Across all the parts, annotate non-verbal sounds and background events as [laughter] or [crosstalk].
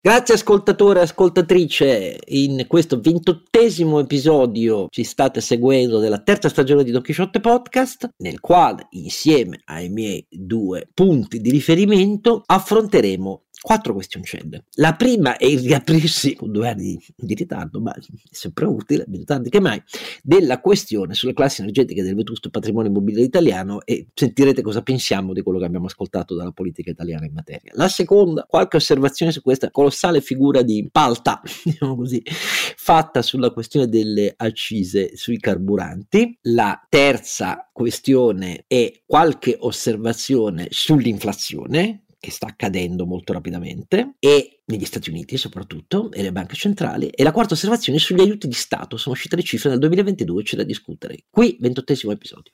Grazie ascoltatore e ascoltatrice, in questo ventottesimo episodio ci state seguendo della terza stagione di Don Quixote Podcast, nel quale insieme ai miei due punti di riferimento affronteremo quattro questioncelle. La prima è il riaprirsi con due anni di ritardo, ma è sempre utile, più tardi che mai, della questione sulle classi energetiche del vetusto patrimonio immobiliare italiano e sentirete cosa pensiamo di quello che abbiamo ascoltato dalla politica italiana in materia. La seconda, qualche osservazione su questa colossale figura di palta, [laughs] diciamo così, fatta sulla questione delle accise sui carburanti. La terza questione è qualche osservazione sull'inflazione, che sta accadendo molto rapidamente e negli Stati Uniti soprattutto e le banche centrali e la quarta osservazione sugli aiuti di Stato. Sono uscite le cifre nel 2022 c'è da discutere. Qui ventottesimo episodio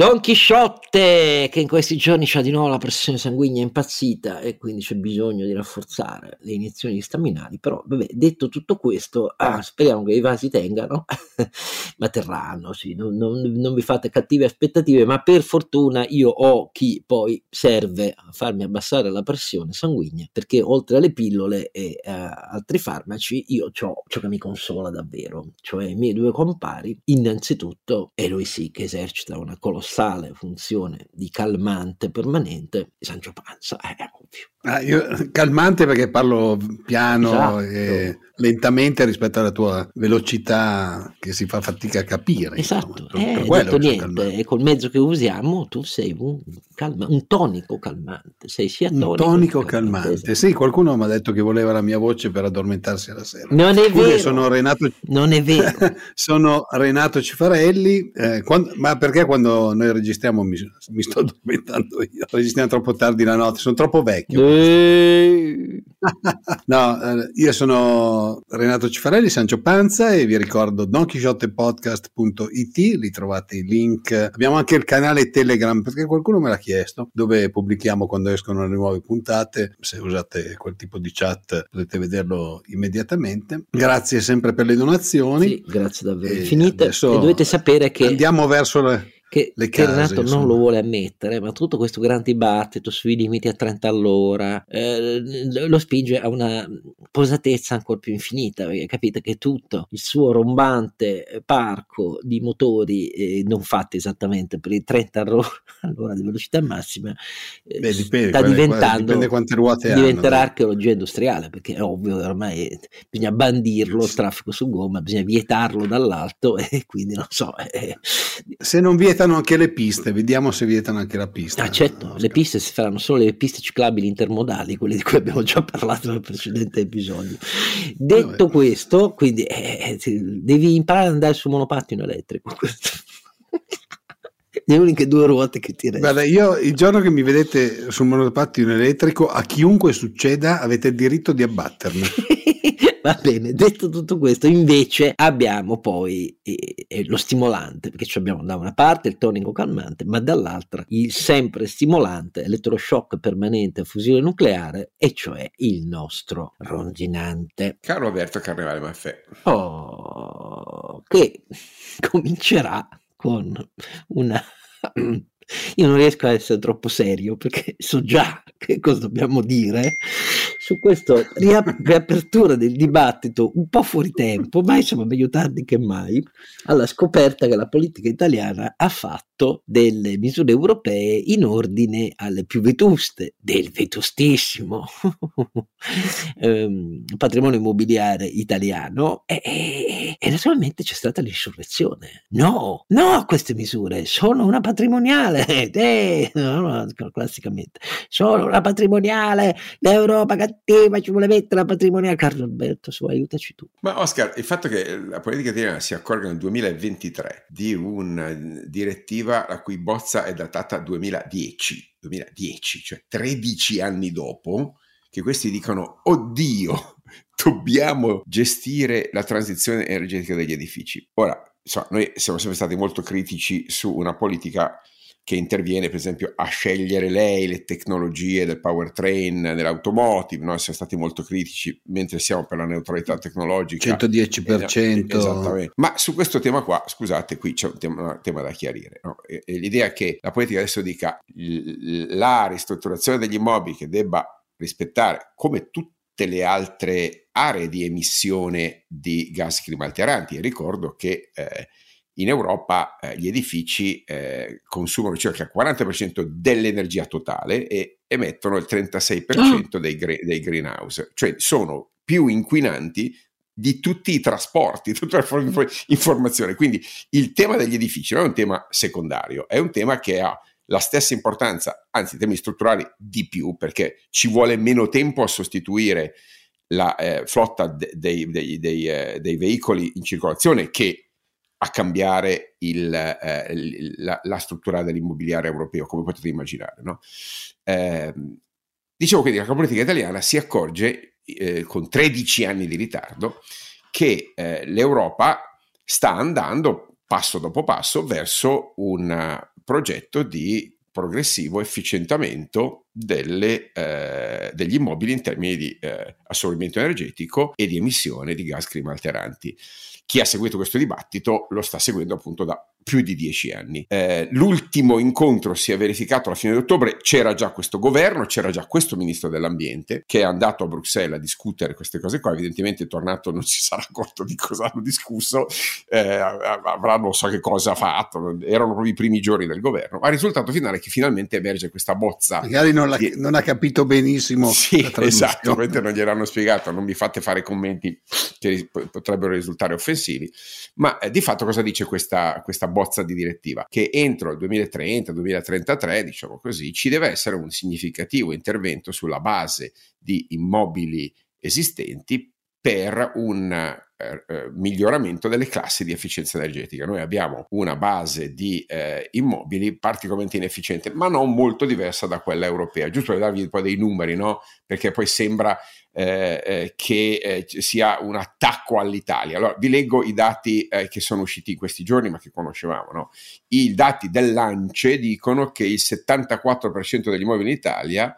Don Chisciotte, che in questi giorni ha di nuovo la pressione sanguigna impazzita e quindi c'è bisogno di rafforzare le iniezioni staminali, però vabbè, detto tutto questo, ah, speriamo che i vasi tengano, [laughs] ma terranno, sì, non, non, non, vi fate cattive aspettative, ma per fortuna io ho chi poi serve a farmi abbassare la pressione sanguigna, perché oltre alle pillole e uh, altri farmaci, io ho ciò che mi consola davvero, cioè i miei due compari, innanzitutto, e lui sì che esercita una colossale paradossale funzione di calmante permanente di Sancio Panza, è ovvio. Ah, io, calmante perché parlo piano esatto. e lentamente rispetto alla tua velocità che si fa fatica a capire. Esatto, insomma, eh, detto niente, e col mezzo che usiamo tu sei un, calma, un tonico calmante, sei sia tonico, un tonico calmante. calmante. Sì, qualcuno mi ha detto che voleva la mia voce per addormentarsi alla sera. Non è vero. Sono Renato, non è vero. [laughs] sono Renato Cifarelli, eh, quando, ma perché quando noi registriamo mi, mi, sto addormentando io? Registriamo troppo tardi la notte, sono troppo vecchio. Eh. [laughs] no, eh, io sono Renato Cifarelli, Sancio Panza e vi ricordo donchisciottepodcast.it, lì trovate i link. Abbiamo anche il canale Telegram perché qualcuno me l'ha chiesto, dove pubblichiamo quando escono le nuove puntate. Se usate quel tipo di chat potete vederlo immediatamente. Grazie sempre per le donazioni. Sì, grazie davvero. E Finite e dovete sapere che andiamo verso le che, le case, che Renato insomma. non lo vuole ammettere, ma tutto questo gran dibattito sui limiti a 30 all'ora eh, lo spinge a una posatezza ancora più infinita, perché capite che tutto il suo rombante parco di motori eh, non fatti esattamente per i 30 [laughs] all'ora di velocità massima eh, Beh, dipende, sta diventando diventerà hanno, archeologia industriale, perché è ovvio che ormai bisogna bandirlo il traffico su gomma, bisogna vietarlo dall'alto [laughs] e quindi non so. Eh. Se non vieta vietano anche le piste, vediamo se vietano anche la pista. Ah, certo, le piste si faranno solo le piste ciclabili intermodali, quelle di cui abbiamo già parlato nel precedente episodio. Detto Vabbè. questo, quindi eh, eh devi imparare ad andare su monopattino elettrico. [laughs] le uniche due ruote che ti restano. Guarda, io il giorno che mi vedete sul monopattino elettrico, a chiunque succeda, avete il diritto di abbattermi. [laughs] [laughs] Va bene, detto tutto questo, invece abbiamo poi eh, eh, lo stimolante, perché abbiamo da una parte il tonico calmante, ma dall'altra il sempre stimolante elettroshock permanente a fusione nucleare, e cioè il nostro ronzinante. Caro Alberto Carnevale Maffè. Oh, che comincerà con una [clears throat] io non riesco a essere troppo serio perché so già che cosa dobbiamo dire su questa riapertura del dibattito un po' fuori tempo, ma insomma meglio tardi che mai, alla scoperta che la politica italiana ha fatto delle misure europee in ordine alle più vetuste, del vetustissimo [laughs] ehm, patrimonio immobiliare italiano e, e, e naturalmente c'è stata l'insurrezione. No, no a queste misure, sono una patrimoniale, eh, no, no, classicamente, sono una patrimoniale, l'Europa cattiva ci vuole mettere la patrimoniale. Carlo Alberto, su, aiutaci tu. Ma Oscar, il fatto che la politica italiana si accorga nel 2023 di una direttiva la cui bozza è datata 2010, 2010, cioè 13 anni dopo, che questi dicono, oddio, [laughs] dobbiamo gestire la transizione energetica degli edifici. Ora, insomma, noi siamo sempre stati molto critici su una politica che interviene per esempio a scegliere lei le tecnologie del powertrain nell'automotive, noi siamo stati molto critici mentre siamo per la neutralità tecnologica. 110%. Esattamente. Ma su questo tema qua, scusate, qui c'è un tema, un tema da chiarire. No? E, e l'idea che la politica adesso dica la ristrutturazione degli immobili che debba rispettare come tutte le altre aree di emissione di gas climalteranti. E ricordo che eh, in Europa eh, gli edifici eh, consumano circa il 40% dell'energia totale e emettono il 36% dei, gre- dei greenhouse, cioè sono più inquinanti di tutti i trasporti, [laughs] tutta la informazione. Quindi il tema degli edifici non è un tema secondario, è un tema che ha la stessa importanza, anzi termini strutturali di più, perché ci vuole meno tempo a sostituire la eh, flotta de- dei, dei, dei, eh, dei veicoli in circolazione che a cambiare il, eh, la, la, struttura dell'immobiliare europeo, come potete immaginare. No? Eh, dicevo che la politica italiana si accorge eh, con 13 anni di ritardo che eh, l'Europa sta andando passo dopo passo verso un progetto di progressivo efficientamento delle, eh, degli immobili in termini di eh, assorbimento energetico e di emissione di gas climalteranti. Chi ha seguito questo dibattito lo sta seguendo appunto da più di dieci anni. Eh, l'ultimo incontro si è verificato alla fine di ottobre, c'era già questo governo, c'era già questo ministro dell'ambiente che è andato a Bruxelles a discutere queste cose qua, evidentemente è tornato non si sarà accorto di cosa hanno discusso, eh, avrà non so che cosa ha fatto, erano proprio i primi giorni del governo, ma il risultato finale è che finalmente emerge questa bozza. Magari non, di... non ha capito benissimo. Sì, esatto, non gliel'hanno spiegato, non mi fate fare commenti che potrebbero risultare offensivi, ma eh, di fatto cosa dice questa, questa bozza di direttiva? Che entro il 2030-2033, diciamo così, ci deve essere un significativo intervento sulla base di immobili esistenti per un eh, eh, miglioramento delle classi di efficienza energetica. Noi abbiamo una base di eh, immobili particolarmente inefficiente, ma non molto diversa da quella europea. Giusto per darvi un po' dei numeri, no? Perché poi sembra eh, eh, che sia un attacco all'Italia. Allora, vi leggo i dati che sono usciti in questi giorni, ma che conoscevamo. No? I dati dell'ANCE dicono che il 74% degli immobili in Italia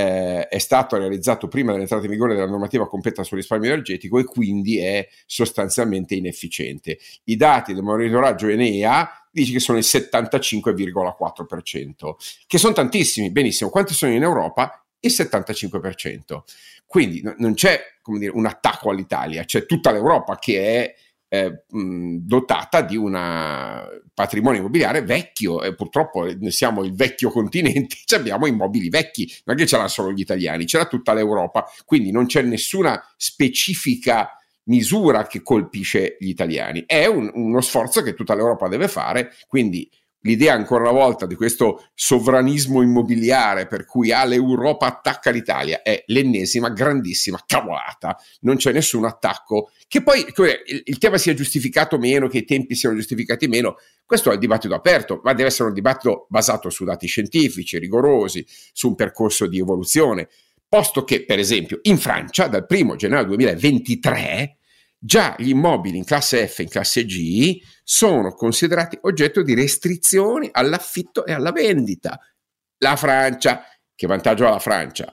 eh, è stato realizzato prima dell'entrata in vigore della normativa completa sul risparmio energetico e quindi è sostanzialmente inefficiente. I dati del monitoraggio Enea dice che sono il 75,4%, che sono tantissimi, benissimo. Quanti sono in Europa? il 75%. Quindi non c'è dire, un attacco all'Italia, c'è tutta l'Europa che è eh, dotata di un patrimonio immobiliare vecchio e purtroppo siamo il vecchio [laughs] continente, abbiamo immobili vecchi, non è che ce l'hanno solo gli italiani, c'era tutta l'Europa, quindi non c'è nessuna specifica misura che colpisce gli italiani, è un, uno sforzo che tutta l'Europa deve fare, quindi l'idea ancora una volta di questo sovranismo immobiliare per cui ah, l'Europa attacca l'Italia è l'ennesima grandissima cavolata, non c'è nessun attacco, che poi il, il tema sia giustificato meno, che i tempi siano giustificati meno, questo è il dibattito aperto, ma deve essere un dibattito basato su dati scientifici, rigorosi, su un percorso di evoluzione, posto che per esempio in Francia dal 1 gennaio 2023 già gli immobili in classe F e in classe G sono considerati oggetto di restrizioni all'affitto e alla vendita. La Francia, che vantaggio ha la Francia?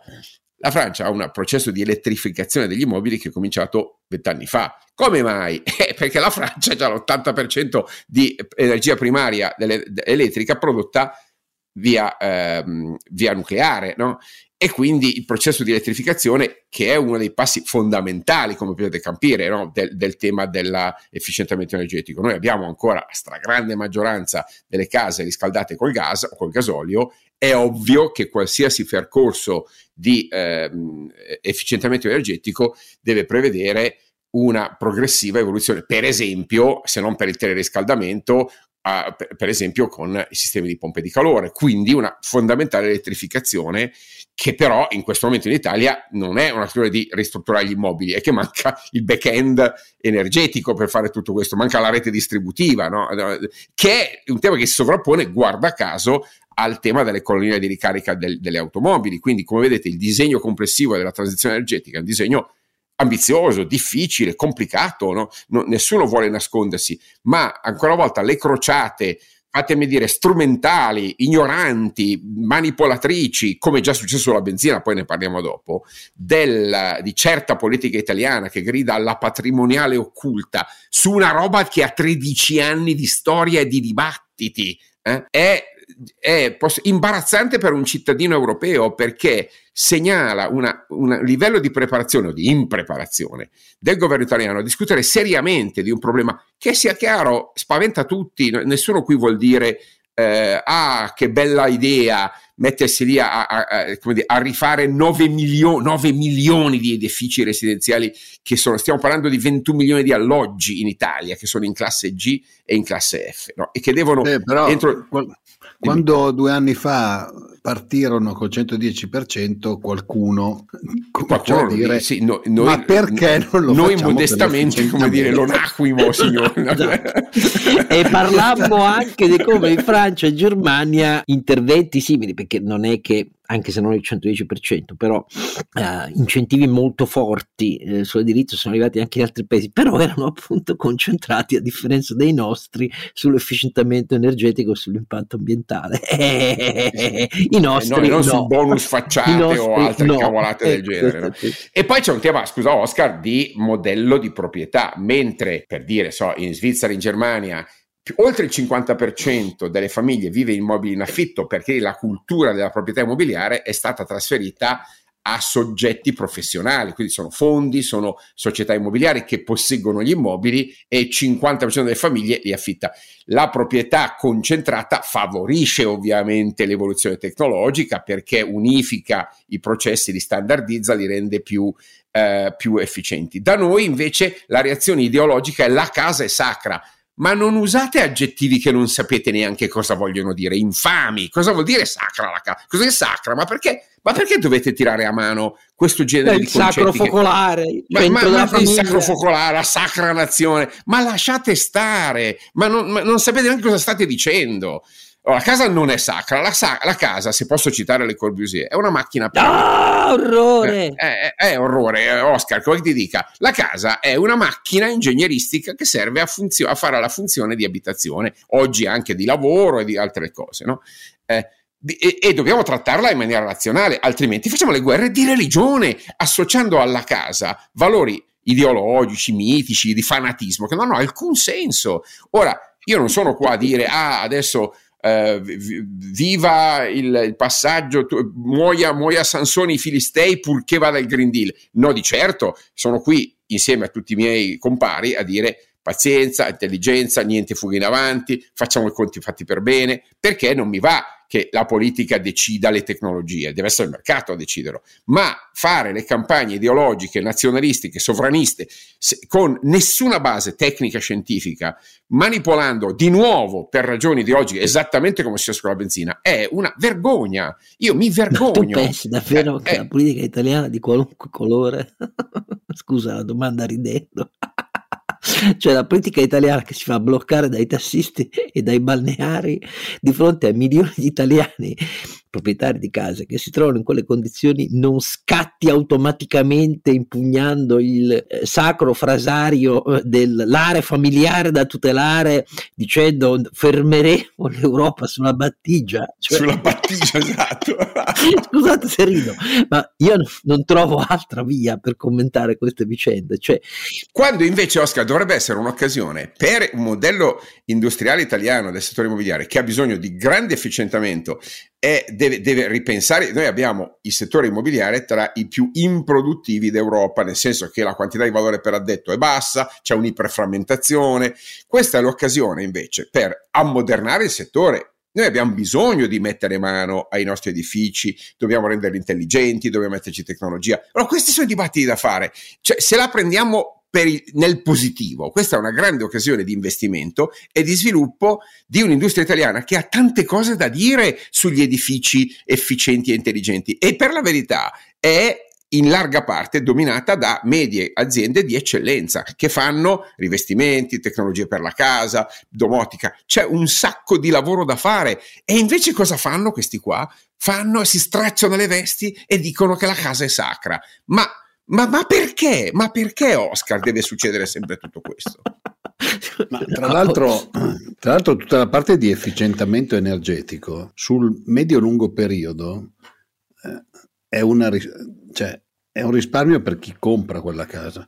La Francia ha un processo di elettrificazione degli immobili che è cominciato vent'anni fa. Come mai? [laughs] Eh, perché la Francia ha già l'80% di energia primaria elettrica prodotta via, ehm, via nucleare, no? E quindi il processo di elettrificazione che è uno dei passi fondamentali, come potete capire, no? del, del, tema dell'efficientamento energetico. Noi abbiamo ancora la stragrande maggioranza delle case riscaldate col gas o col gasolio, è ovvio che qualsiasi percorso di eh, efficientamento energetico deve prevedere una progressiva evoluzione, per esempio, se non per il teleriscaldamento, a, per esempio con i sistemi di pompe di calore, quindi una fondamentale elettrificazione che però in questo momento in Italia non è una questione di ristrutturare gli immobili, è che manca il back-end energetico per fare tutto questo, manca la rete distributiva, no? che è un tema che si sovrappone, guarda caso, al tema delle colonie di ricarica del, delle automobili. Quindi, come vedete, il disegno complessivo della transizione energetica è un disegno ambizioso, difficile, complicato, no? No, nessuno vuole nascondersi, ma ancora una volta le crociate fatemi dire, strumentali, ignoranti, manipolatrici, come è già successo sulla benzina, poi ne parliamo dopo, del, di certa politica italiana che grida alla patrimoniale occulta su una roba che ha 13 anni di storia e di dibattiti, eh, è è imbarazzante per un cittadino europeo perché segnala un livello di preparazione o di impreparazione del governo italiano a discutere seriamente di un problema che sia chiaro, spaventa tutti, nessuno qui vuol dire eh, ah che bella idea mettersi lì a, a, a, a rifare 9, milio- 9, milioni di edifici residenziali che sono, stiamo parlando di 21 milioni di alloggi in Italia che sono in classe G e in classe F no? e che devono eh, però, entro... quando due anni fa partirono col 110% qualcuno cominciò a dire sì, no, noi, ma perché non lo noi modestamente come dire lo nacquimo [laughs] signore. [laughs] E parlammo anche di come in Francia e Germania interventi simili perché non è che anche se non il 110%, però eh, incentivi molto forti eh, sull'edilizio sono arrivati anche in altri paesi, però erano appunto concentrati, a differenza dei nostri, sull'efficientamento energetico e sull'impatto ambientale. [laughs] I nostri eh no, non no. sul bonus facciate o altre no. cavolate del ecco, genere. No? E poi c'è un tema, scusa Oscar, di modello di proprietà, mentre per dire, so, in Svizzera, in Germania oltre il 50% delle famiglie vive in immobili in affitto perché la cultura della proprietà immobiliare è stata trasferita a soggetti professionali, quindi sono fondi, sono società immobiliari che posseggono gli immobili e il 50% delle famiglie li affitta. La proprietà concentrata favorisce ovviamente l'evoluzione tecnologica perché unifica i processi, li standardizza, li rende più, eh, più efficienti. Da noi invece la reazione ideologica è la casa è sacra, ma non usate aggettivi che non sapete neanche cosa vogliono dire. Infami, cosa vuol dire sacra la casa? Cos'è sacra? Ma perché, ma perché dovete tirare a mano questo genere Beh, di concetti? Il sacro focolare, ma, ma, ma il sacro focolare, la sacra nazione, ma lasciate stare, ma non, ma non sapete neanche cosa state dicendo. Oh, la casa non è sacra, la, sa- la, casa, se posso citare le Corbusier, è una macchina per... Ah, orrore! Eh, è, è, è, orrore, eh, Oscar, come ti dica, la casa è una macchina ingegneristica che serve a, funzio- a fare la funzione di abitazione, oggi anche di lavoro e di altre cose, no? Eh, e, e, dobbiamo trattarla in maniera razionale, altrimenti facciamo le guerre di religione, associando alla casa valori ideologici, mitici, di fanatismo, che non hanno alcun senso. Ora, io non sono qua a dire, ah, adesso eh, viva il, il passaggio, tu, muoia, muoia Sansoni i Filistei purché vada il Green Deal. No, di certo, sono qui insieme a tutti i miei compari a dire pazienza, intelligenza, niente fuga in avanti, facciamo i conti fatti per bene, perché non mi va che la politica decida le tecnologie, deve essere il mercato a deciderlo, ma fare le campagne ideologiche, nazionalistiche, sovraniste, se, con nessuna base tecnica scientifica, manipolando di nuovo per ragioni ideologiche, esattamente come è successo con la benzina, è una vergogna. Io mi vergogno. Ma tu pensi davvero eh, che eh, la politica italiana di qualunque colore, [laughs] scusa la domanda ridendo, [laughs] cioè la politica italiana che si fa bloccare dai tassisti e dai balneari di fronte a milioni di italiani proprietari di case che si trovano in quelle condizioni non scatti automaticamente impugnando il eh, sacro frasario eh, dell'area familiare da tutelare dicendo fermeremo l'Europa sulla battigia cioè, sulla battigia [laughs] esatto. [laughs] Scusate se rido ma io non trovo altra via per commentare queste vicende cioè, quando invece Oscar dovrebbe essere un'occasione per un modello industriale italiano del settore immobiliare che ha bisogno di grande efficientamento deve, deve, ripensare. Noi abbiamo il settore immobiliare tra i più improduttivi d'Europa, nel senso che la quantità di valore per addetto è bassa, c'è un'iperframmentazione. Questa è l'occasione invece per ammodernare il settore. Noi abbiamo bisogno di mettere mano ai nostri edifici, dobbiamo renderli intelligenti, dobbiamo metterci tecnologia. Allora, questi sono i dibattiti da fare. Cioè, se la prendiamo il, nel positivo. Questa è una grande occasione di investimento e di sviluppo di un'industria italiana che ha tante cose da dire sugli edifici efficienti e intelligenti e per la verità è in larga parte dominata da medie aziende di eccellenza che fanno rivestimenti, tecnologie per la casa, domotica. C'è un sacco di lavoro da fare e invece cosa fanno questi qua? Fanno, si stracciano le vesti e dicono che la casa è sacra. Ma ma, ma, perché? Ma perché Oscar deve succedere sempre tutto questo? [laughs] Ma tra l'altro, Tra l'altro tutta la parte di efficientamento energetico sul medio-lungo periodo eh, è, una, cioè, è un risparmio per chi compra quella casa.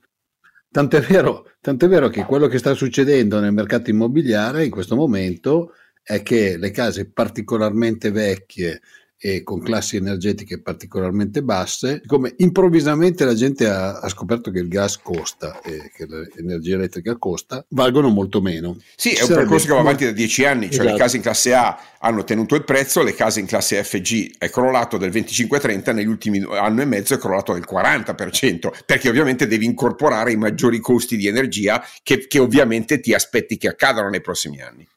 Tant'è vero, tant'è vero che quello che sta succedendo nel mercato immobiliare in questo momento è che le case particolarmente vecchie e con classi energetiche particolarmente basse, come improvvisamente la gente ha, ha scoperto che il gas costa e che l'energia elettrica costa, valgono molto meno. Sì, è un percorso che va avanti da dieci anni, cioè esatto. le case in classe A hanno tenuto il prezzo, le case in classe FG è crollato del 25-30, negli ultimi anno e mezzo è crollato del 40%, perché ovviamente devi incorporare i maggiori costi di energia che, che ovviamente ti aspetti che accadano nei prossimi anni.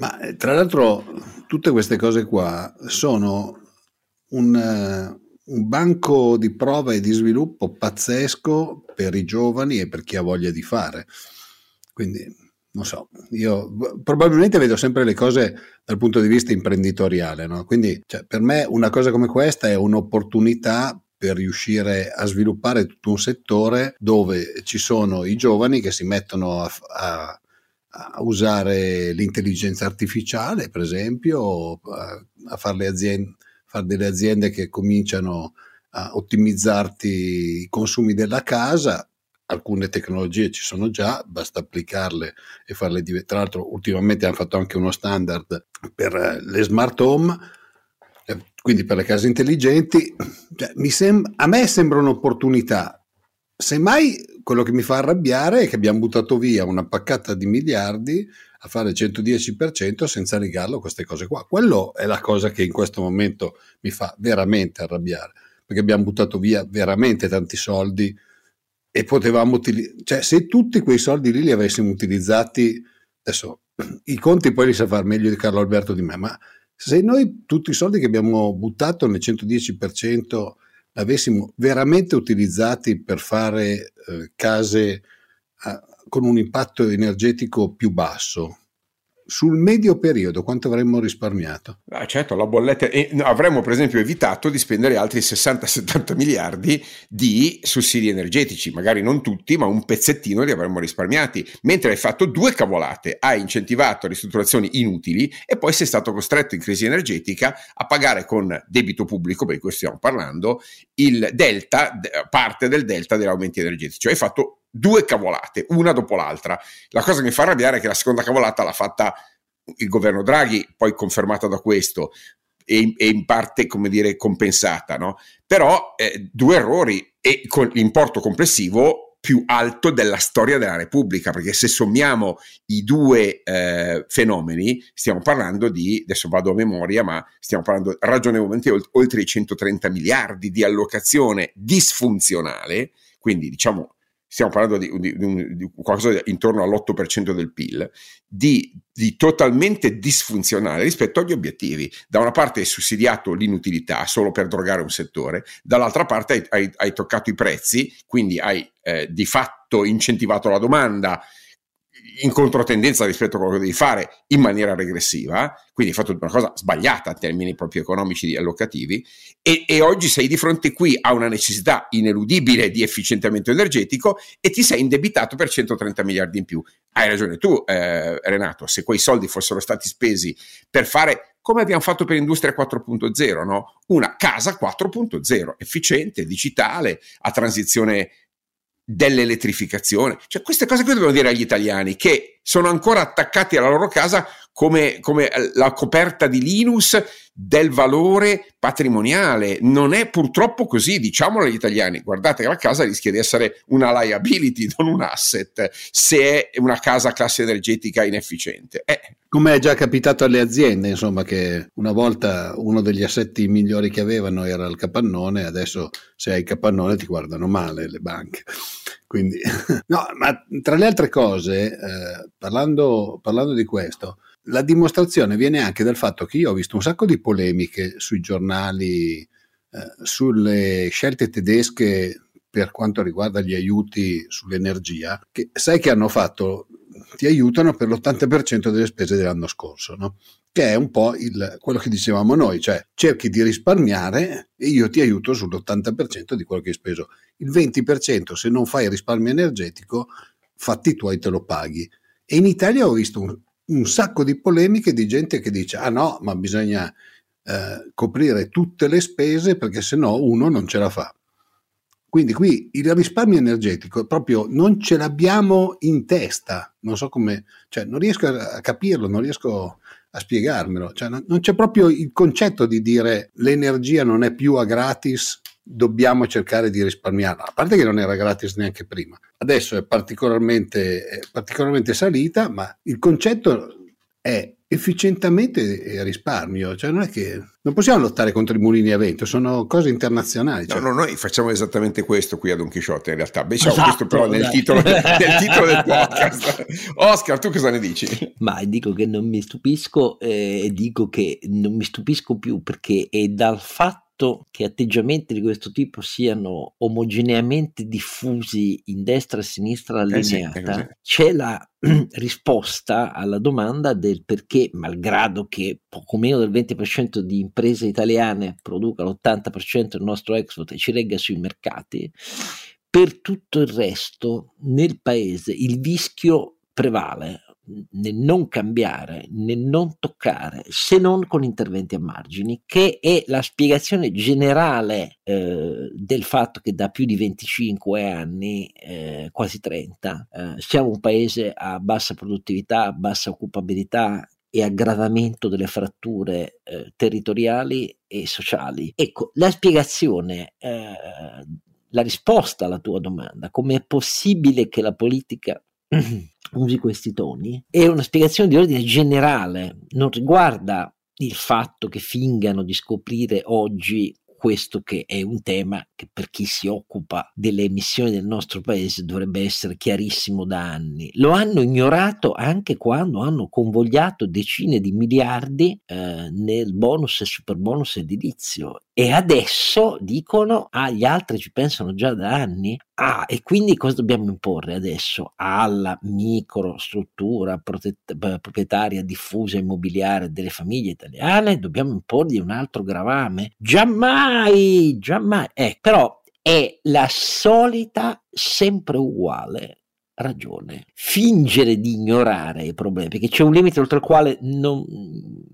Ma eh, tra l'altro tutte queste cose qua sono un, uh, un, banco di prova e di sviluppo pazzesco per i giovani e per chi ha voglia di fare. Quindi, non so, io probabilmente vedo sempre le cose dal punto di vista imprenditoriale, no? Quindi, cioè, per me una cosa come questa è un'opportunità per riuscire a sviluppare tutto un settore dove ci sono i giovani che si mettono a, a a usare l'intelligenza artificiale, per esempio, a, fare, aziende, fare delle aziende che cominciano a ottimizzarti i consumi della casa. Alcune tecnologie ci sono già, basta applicarle e farle diventare. Tra l'altro, ultimamente hanno fatto anche uno standard per le smart home, eh, quindi per le case intelligenti. Cioè, sem- a me sembra un'opportunità Semmai quello che mi fa arrabbiare è che abbiamo buttato via una paccata di miliardi a fare il 110% senza rigarlo queste cose qua. Quello è la cosa che in questo momento mi fa veramente arrabbiare, perché abbiamo buttato via veramente tanti soldi e potevamo utilizzare, cioè se tutti quei soldi lì li avessimo utilizzati, adesso i conti poi li sa fare meglio di Carlo Alberto di me, ma se noi tutti i soldi che abbiamo buttato nel 110% avessimo veramente utilizzati per fare eh, case eh, con un impatto energetico più basso, sul medio periodo quanto avremmo risparmiato? Ah, certo, la bolletta e avremmo per esempio evitato di spendere altri 60-70 miliardi di sussidi energetici, magari non tutti, ma un pezzettino li avremmo risparmiati, mentre hai fatto due cavolate, hai incentivato ristrutturazioni inutili e poi sei stato costretto in crisi energetica a pagare con debito pubblico, per cui stiamo parlando, il delta, parte del delta degli aumenti energetici, cioè hai fatto due cavolate, una dopo l'altra. La cosa che mi fa arrabbiare è che la seconda cavolata l'ha fatta il governo Draghi, poi confermata da questo, e, e in parte, come dire, compensata, no? Però eh, due errori e con l'importo complessivo più alto della storia della Repubblica, perché se sommiamo i due eh, fenomeni, stiamo parlando di, adesso vado a memoria, ma stiamo parlando ragionevolmente oltre i 130 miliardi di allocazione disfunzionale, quindi diciamo stiamo parlando di, di, di, di qualcosa intorno all'8% del PIL, di, totalmente disfunzionale rispetto agli obiettivi. Da una parte hai sussidiato l'inutilità solo per drogare un settore, dall'altra parte hai, hai, hai toccato i prezzi, quindi hai eh, di fatto incentivato la domanda, in controtendenza rispetto a quello che devi fare in maniera regressiva, quindi hai fatto una cosa sbagliata in termini proprio economici e allocativi, e, e, oggi sei di fronte qui a una necessità ineludibile di efficientamento energetico e ti sei indebitato per 130 miliardi in più. Hai ragione tu, eh, Renato, se quei soldi fossero stati spesi per fare come abbiamo fatto per Industria 4.0, no? una casa 4.0, efficiente, digitale, a transizione dell'elettrificazione. Cioè, queste cose qui dobbiamo dire agli italiani che sono ancora attaccati alla loro casa come, come, la coperta di Linus del valore patrimoniale. Non è purtroppo così, diciamolo agli italiani. Guardate che la casa rischia di essere una liability, [laughs] non un asset, se è una casa classe energetica inefficiente. Eh. Come è già capitato alle aziende, insomma, che una volta uno degli assetti migliori che avevano era il capannone, adesso se hai il capannone ti guardano male le banche. Quindi, [laughs] no, ma tra le altre cose, eh, parlando, parlando di questo, la dimostrazione viene anche dal fatto che io ho visto un sacco di polemiche sui giornali eh, sulle scelte tedesche per quanto riguarda gli aiuti sull'energia, che sai che hanno fatto, ti aiutano per l'80% delle spese dell'anno scorso, no? che è un po' il, quello che dicevamo noi, cioè cerchi di risparmiare e io ti aiuto sull'80% di quello che hai speso il 20% se non fai risparmio energetico, fatti tuoi te lo paghi. E in Italia ho visto un, un sacco di polemiche di gente che dice ah no, ma bisogna eh, coprire tutte le spese perché se no uno non ce la fa. Quindi qui il risparmio energetico proprio non ce l'abbiamo in testa, non so come, cioè non riesco a capirlo, non riesco a spiegarmelo, cioè non c'è proprio il concetto di dire l'energia non è più a gratis, dobbiamo cercare di risparmiarla, a parte che non era gratis neanche prima, adesso è particolarmente, è particolarmente salita, ma il concetto è efficientemente risparmio, cioè non è che non possiamo lottare contro i mulini a vento, sono cose internazionali. Cioè. No, no, noi facciamo esattamente questo qui a Don Chisciotte in realtà, Beh, diciamo esatto, questo però nel titolo, nel titolo, del [laughs] podcast. Oscar, tu cosa ne dici? Ma dico che non mi stupisco eh, e dico che non mi stupisco più perché è dal fatto fatto che atteggiamenti di questo tipo siano omogeneamente diffusi in destra e sinistra allineata, eh sì, c'è la [clears throat] risposta alla domanda del perché, malgrado che poco meno del 20% di imprese italiane produca l'80% del nostro export e ci regga sui mercati, per tutto il resto nel paese il vischio prevale nel non cambiare, nel non toccare, se non con interventi a margini, che è la spiegazione generale eh, del fatto che da più di 25 anni, eh, quasi 30, eh, siamo un paese a bassa produttività, bassa occupabilità e aggravamento delle fratture eh, territoriali e sociali. Ecco, la spiegazione eh, la risposta alla tua domanda, come è possibile che la politica [clears throat] usi questi toni, è una spiegazione di ordine generale, non riguarda il fatto che fingano di scoprire oggi questo che è un tema che per chi si occupa delle emissioni del nostro paese dovrebbe essere chiarissimo da anni. Lo hanno ignorato anche quando hanno convogliato decine di miliardi eh, nel bonus e super bonus edilizio. E adesso dicono ah gli altri ci pensano già da anni? Ah e quindi cosa dobbiamo imporre adesso? Alla microstruttura protetta, proprietaria diffusa immobiliare delle famiglie italiane? Dobbiamo imporgli un altro gravame? Giammai giammai eh, però è la solita sempre uguale ragione. Fingere di ignorare i problemi, perché c'è un limite oltre il quale non,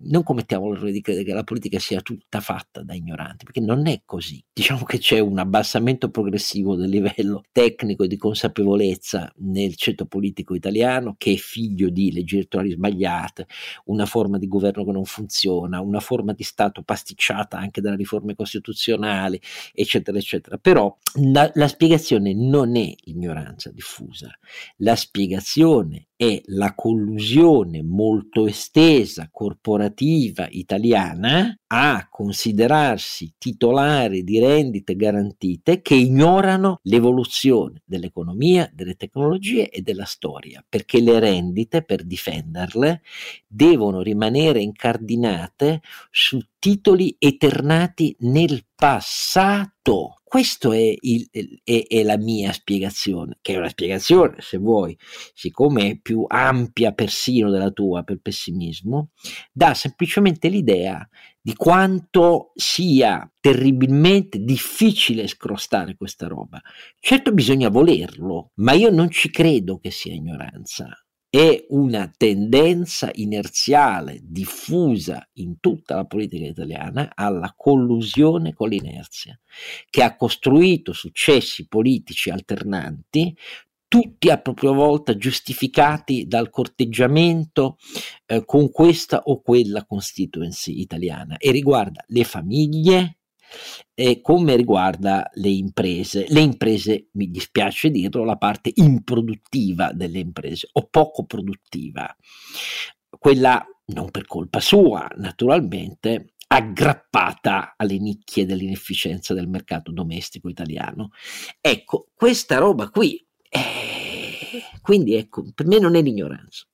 non commettiamo l'errore di credere che la politica sia tutta fatta da ignoranti, perché non è così. Diciamo che c'è un abbassamento progressivo del livello tecnico e di consapevolezza nel ceto politico italiano che è figlio di leggi elettorali sbagliate, una forma di governo che non funziona, una forma di Stato pasticciata anche dalle riforme costituzionali, eccetera, eccetera. Però la, la spiegazione non è ignoranza diffusa, la spiegazione è la collusione molto estesa corporativa italiana a considerarsi titolari di rendite garantite che ignorano l'evoluzione dell'economia, delle tecnologie e della storia, perché le rendite per difenderle devono rimanere incardinate su titoli eternati nel passato. Questa è, è, è, la mia spiegazione, che è una spiegazione, se vuoi, siccome è più ampia persino della tua per pessimismo, dà semplicemente l'idea di quanto sia terribilmente difficile scrostare questa roba. Certo bisogna volerlo, ma io non ci credo che sia ignoranza è una tendenza inerziale diffusa in tutta la politica italiana alla collusione con l'inerzia, che ha costruito successi politici alternanti tutti a propria volta giustificati dal corteggiamento eh, con questa o quella constituency italiana e riguarda le famiglie, e come riguarda le imprese. Le imprese, mi dispiace dirlo, la parte improduttiva delle imprese o poco produttiva, quella non per colpa sua, naturalmente, aggrappata alle nicchie dell'inefficienza del mercato domestico italiano. Ecco, questa roba qui, eh, quindi ecco, per me non è l'ignoranza.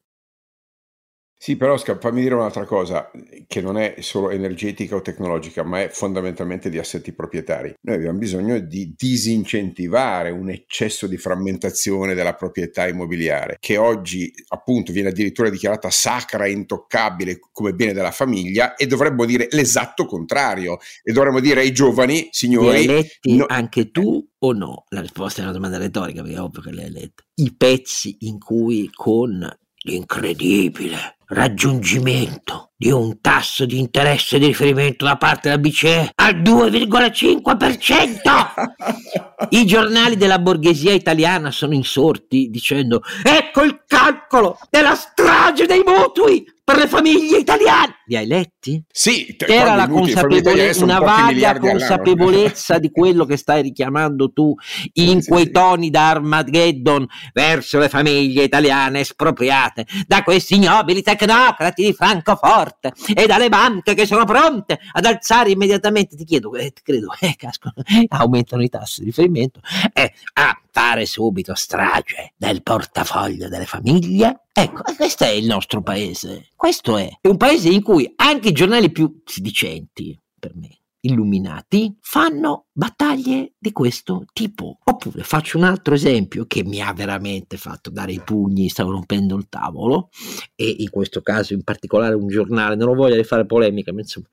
Sì, però fammi dire un'altra cosa, che non è solo energetica o tecnologica, ma è fondamentalmente di assetti proprietari. Noi abbiamo bisogno di disincentivare un eccesso di frammentazione della proprietà immobiliare, che oggi appunto viene addirittura dichiarata sacra e intoccabile come bene della famiglia, e dovremmo dire l'esatto contrario. E dovremmo dire ai giovani, signori... Li hai letti no, anche tu o no? La risposta è una domanda retorica, perché è ovvio che le hai lette. I pezzi in cui con l'incredibile raggiungimento di un tasso di interesse di riferimento da parte della BCE al 2,5%. I giornali della borghesia italiana sono insorti dicendo ecco il calcolo della strage dei mutui per le famiglie italiane. Li hai letti? Sì, era la consapevolezza, una vaga consapevolezza di quello che stai richiamando tu [laughs] in sì, quei sì. toni da Armageddon verso le famiglie italiane espropriate da questi nobili tecnocrati di Francoforte e dalle banche che sono pronte ad alzare immediatamente, ti chiedo, eh, credo, eh, casco, [laughs] aumentano i tassi di riferimento, eh, a fare subito strage del portafoglio delle famiglie Ecco, questo è il nostro paese. Questo è. È un paese in cui anche i giornali più sedicenti, per me, illuminati, fanno battaglie di questo tipo. Oppure faccio un altro esempio che mi ha veramente fatto dare i pugni, stavo rompendo il tavolo, e in questo caso in particolare un giornale, non ho voglia di fare polemica, ma insomma...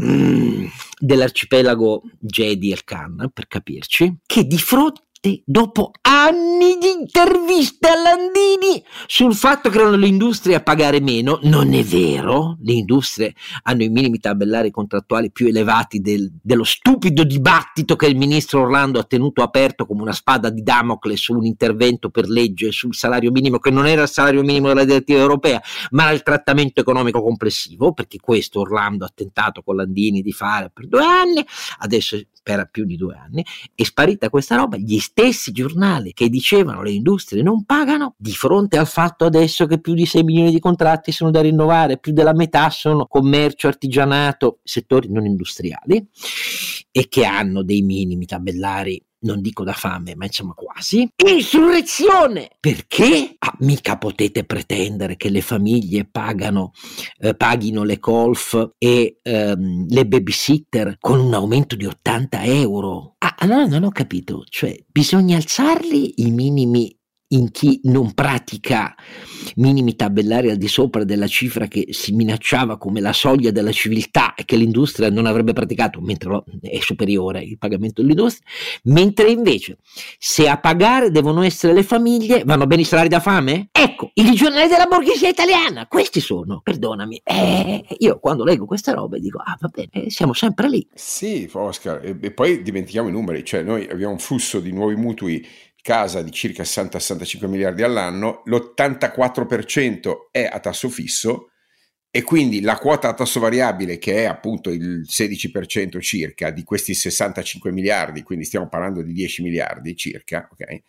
Mm, dell'arcipelago Jedi El Khan, per capirci, che di fronte dopo anni di interviste a Landini sul fatto che erano le industrie a pagare meno, non è vero, le industrie hanno i minimi tabellari contrattuali più elevati del, dello stupido dibattito che il ministro Orlando ha tenuto aperto come una spada di Damocle su un intervento per legge sul salario minimo che non era il salario minimo della direttiva europea, ma era il trattamento economico complessivo, perché questo Orlando ha tentato con Landini di fare per due anni, adesso per più di due anni, è sparita questa roba, gli stessi giornali che dicevano le industrie non pagano, di fronte al fatto adesso che più di 6 milioni di contratti sono da rinnovare, più della metà sono commercio, artigianato, settori non industriali e che hanno dei minimi tabellari non dico da fame, ma insomma quasi. Insurrezione! Perché? Ah, mica potete pretendere che le famiglie pagano, eh, paghino le golf e ehm, le babysitter con un aumento di 80 euro. Allora non ho capito, cioè bisogna alzarli i minimi in chi non pratica minimi tabellari al di sopra della cifra che si minacciava come la soglia della civiltà e che l'industria non avrebbe praticato, mentre è superiore il pagamento dell'industria, mentre invece se a pagare devono essere le famiglie, vanno bene i salari da fame? Ecco, i giornali della borghesia italiana, questi sono, perdonami, eh, io quando leggo queste robe dico, ah va bene, siamo sempre lì. Sì, Oscar, e, e poi dimentichiamo i numeri, cioè noi abbiamo un flusso di nuovi mutui casa di circa 60-65 miliardi all'anno, l'84% è a tasso fisso e quindi la quota a tasso variabile, che è appunto il 16% circa di questi 65 miliardi, quindi stiamo parlando di 10 miliardi circa, ok?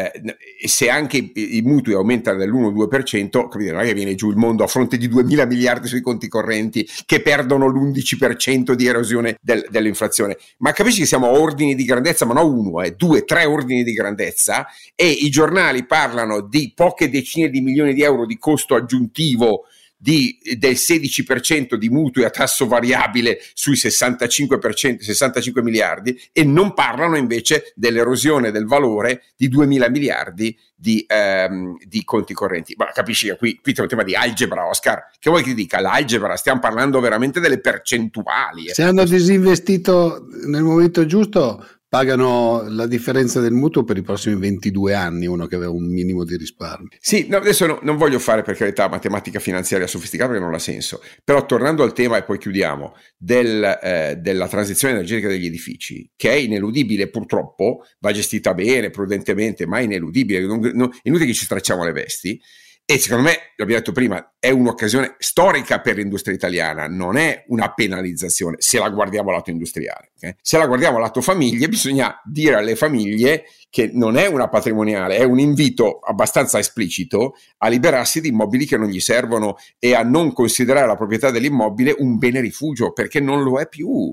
Eh, se anche i, i, mutui aumentano dell'1-2%, capite, non è che viene giù il mondo a fronte di 2 mila miliardi sui conti correnti che perdono l'11% di erosione del, dell'inflazione. Ma capisci che siamo a ordini di grandezza, ma non uno, eh, due, tre ordini di grandezza e i giornali parlano di poche decine di milioni di euro di costo aggiuntivo di, del 16% di mutui a tasso variabile sui 65%, 65 miliardi e non parlano invece dell'erosione del valore di 2 mila miliardi di, ehm, di, conti correnti. Ma capisci qui, qui c'è un tema di algebra, Oscar. Che vuoi che ti dica? L'algebra, stiamo parlando veramente delle percentuali. Eh. Se hanno disinvestito nel momento giusto, pagano la differenza del mutuo per i prossimi 22 anni, uno che aveva un minimo di risparmio. Sì, no, adesso no, non voglio fare per carità matematica finanziaria sofisticata perché non ha senso, però tornando al tema e poi chiudiamo, del, eh, della transizione energetica degli edifici, che è ineludibile purtroppo, va gestita bene, prudentemente, ma ineludibile, non, non, inutile che ci stracciamo le vesti, e secondo me, l'abbiamo detto prima, è un'occasione storica per l'industria italiana, non è una penalizzazione se la guardiamo lato industriale. Okay? Se la guardiamo lato famiglie, bisogna dire alle famiglie che non è una patrimoniale, è un invito abbastanza esplicito a liberarsi di immobili che non gli servono e a non considerare la proprietà dell'immobile un bene rifugio, perché non lo è più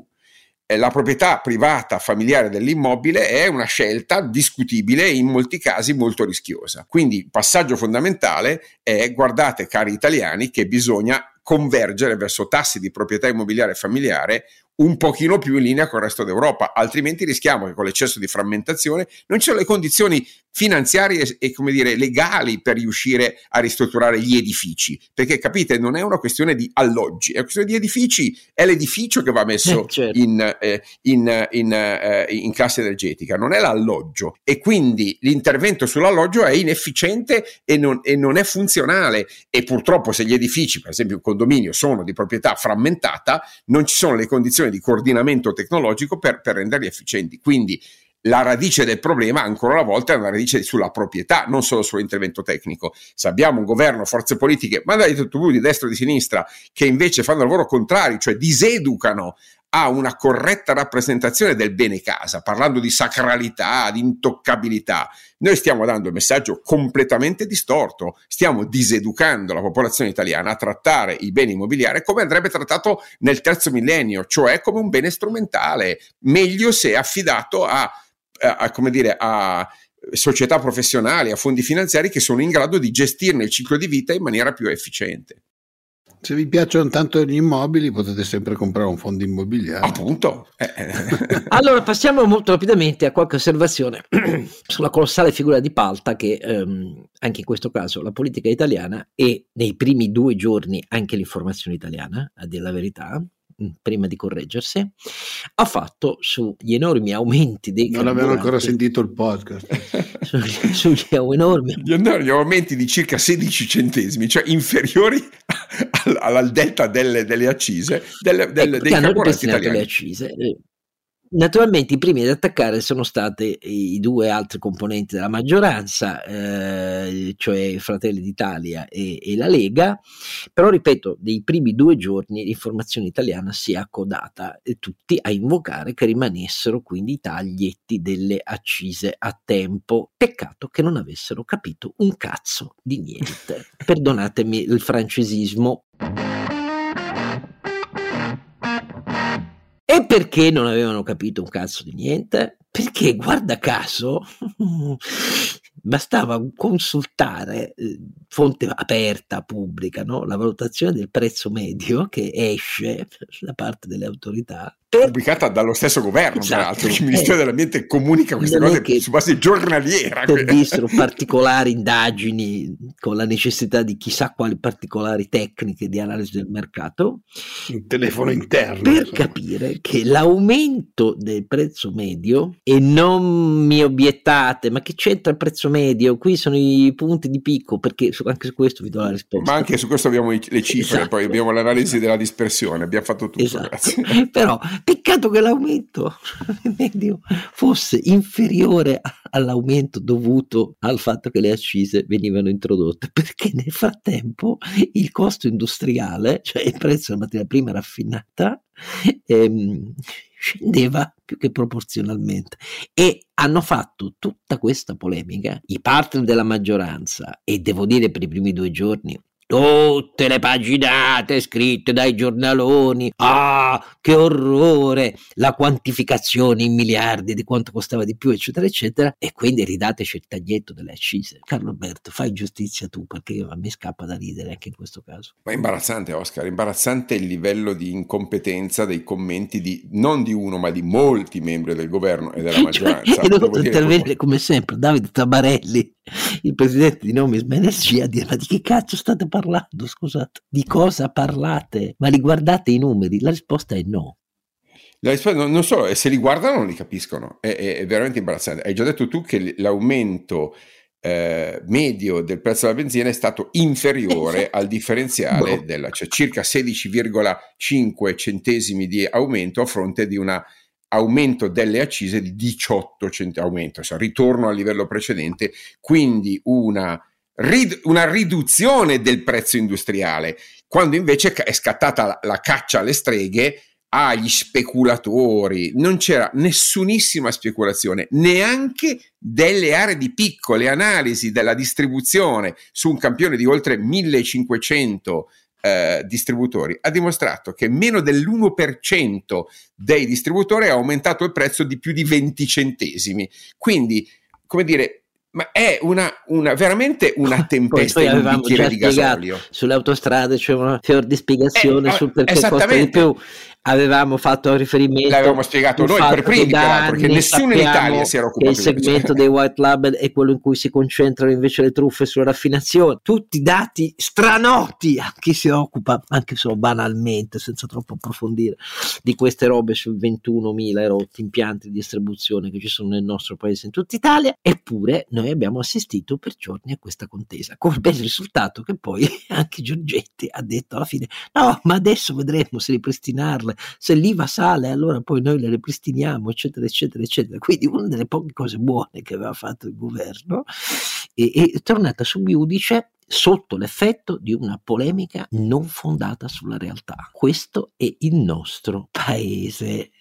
la proprietà privata familiare dell'immobile è una scelta discutibile e in molti casi molto rischiosa. Quindi il passaggio fondamentale è guardate cari italiani che bisogna convergere verso tassi di proprietà immobiliare familiare un pochino più in linea con il resto d'Europa, altrimenti rischiamo che con l'eccesso di frammentazione non ci sono le condizioni finanziarie e come dire legali per riuscire a ristrutturare gli edifici, perché capite non è una questione di alloggi, è una questione di edifici, è l'edificio che va messo eh, certo. in, eh, in, in, eh, in classe energetica, non è l'alloggio. E quindi l'intervento sull'alloggio è inefficiente e non, e non è funzionale. E purtroppo se gli edifici, per esempio un condominio, sono di proprietà frammentata, non ci sono le condizioni di coordinamento tecnologico per, per renderli efficienti. Quindi la radice del problema, ancora una volta, è una radice sulla proprietà, non solo sull'intervento tecnico. Se abbiamo un governo, forze politiche, ma dai tutto di destra o di sinistra, che invece fanno il lavoro contrario, cioè diseducano a una corretta rappresentazione del bene casa, parlando di sacralità, di intoccabilità, noi stiamo dando il messaggio completamente distorto, stiamo diseducando la popolazione italiana a trattare i beni immobiliari come andrebbe trattato nel terzo millennio, cioè come un bene strumentale, meglio se affidato a, a, a come dire, a società professionali, a fondi finanziari che sono in grado di gestirne il ciclo di vita in maniera più efficiente. Se vi piacciono tanto gli immobili, potete sempre comprare un fondo immobiliare. Appunto. [laughs] Allora, passiamo molto rapidamente a qualche osservazione [clears throat] sulla colossale figura di Palta che ehm, anche in questo caso la politica italiana e nei primi due giorni anche l'informazione italiana, a dire la verità, Mm, prima di correggersi, ha fatto sugli enormi aumenti dei Non avevano ancora sentito il podcast. [laughs] sugli, sugli enormi... Gli enormi aumenti di circa 16 centesimi, cioè inferiori [laughs] al, al delta delle, delle accise delle, delle, ecco, dei carburanti italiani. Le accise. Naturalmente i primi ad attaccare sono stati i due altri componenti della maggioranza, eh, cioè Fratelli d'Italia e, e, la Lega, però ripeto, nei primi due giorni l'informazione italiana si è accodata e tutti a invocare che rimanessero quindi i taglietti delle accise a tempo. Peccato che non avessero capito un cazzo di niente. [laughs] Perdonatemi il francesismo. E perché non avevano capito un cazzo di niente? Perché, guarda caso, [laughs] bastava consultare eh, fonte aperta, pubblica, no? la valutazione del prezzo medio che esce da parte delle autorità pubblicata dallo stesso governo, esatto. tra l'altro, il Ministero eh, dell'Ambiente comunica queste cose su base giornaliera. Servissero particolari indagini con la necessità di chissà quali particolari tecniche di analisi del mercato. Un telefono interno. Per insomma. capire che l'aumento del prezzo medio, e non mi obiettate, ma che c'entra il prezzo medio? Qui sono i punti di picco, perché anche su questo vi do la risposta. Ma anche su questo abbiamo le cifre, esatto. poi abbiamo l'analisi della dispersione, abbiamo fatto tutto. Esatto. [laughs] Però Peccato che l'aumento [laughs] medio fosse inferiore all'aumento dovuto al fatto che le accise venivano introdotte, perché nel frattempo il costo industriale, cioè il prezzo della materia prima raffinata, ehm, scendeva più che proporzionalmente. E hanno fatto tutta questa polemica i partner della maggioranza e devo dire per i primi due giorni tutte le paginate scritte dai giornaloni. Ah, che orrore! La quantificazione in miliardi di quanto costava di più, eccetera, eccetera. E quindi ridateci il taglietto delle accise. Carlo Alberto, fai giustizia tu, perché a me scappa da ridere anche in questo caso. Ma è imbarazzante, Oscar, imbarazzante il livello di incompetenza dei commenti di non di uno, ma di molti membri del governo e della [laughs] cioè, maggioranza. E dovuto intervenire come sempre Davide Tabarelli, il presidente di Nomis Energia, a dire: Ma di che cazzo state parlando? Parlando? Scusate, di cosa parlate? Ma riguardate i numeri? La risposta è no. La risposta, non solo, se li guardano non li capiscono, è, è, è veramente imbarazzante. Hai già detto tu che l'aumento eh, medio del prezzo della benzina è stato inferiore esatto. al differenziale, no. della, cioè circa 16,5 centesimi di aumento a fronte di un aumento delle accise di 18 centesimi, aumento, cioè ritorno al livello precedente, quindi una rid- una riduzione del prezzo industriale, quando invece è scattata la, la caccia alle streghe agli speculatori, non c'era nessunissima speculazione, neanche delle aree di piccole analisi della distribuzione su un campione di oltre 1500 eh, distributori ha dimostrato che meno dell'1% dei distributori ha aumentato il prezzo di più di 20 centesimi. Quindi, come dire, ma è una, una veramente una tempesta in un bicchiere di gasolio. Sulle autostrade c'è una fior di spiegazione eh, sul perché costa di più. Avevamo fatto riferimento l'avevamo spiegato noi per primi perché nessuno in Italia si era occupato il segmento dei white label è quello in cui si concentrano invece le truffe sulla raffinazione. Tutti dati stranoti a chi si occupa anche solo banalmente senza troppo approfondire di queste robe sui 21.000 erotti impianti di distribuzione che ci sono nel nostro paese in tutta Italia. Eppure noi abbiamo assistito per giorni a questa contesa con il bel risultato che poi [laughs] anche Giorgetti ha detto alla fine no ma adesso vedremo se ripristinarle se l'IVA sale allora poi noi le ripristiniamo, eccetera, eccetera, eccetera. Quindi una delle poche cose buone che aveva fatto il governo è, è tornata su giudice sotto l'effetto di una polemica non fondata sulla realtà. Questo è il nostro paese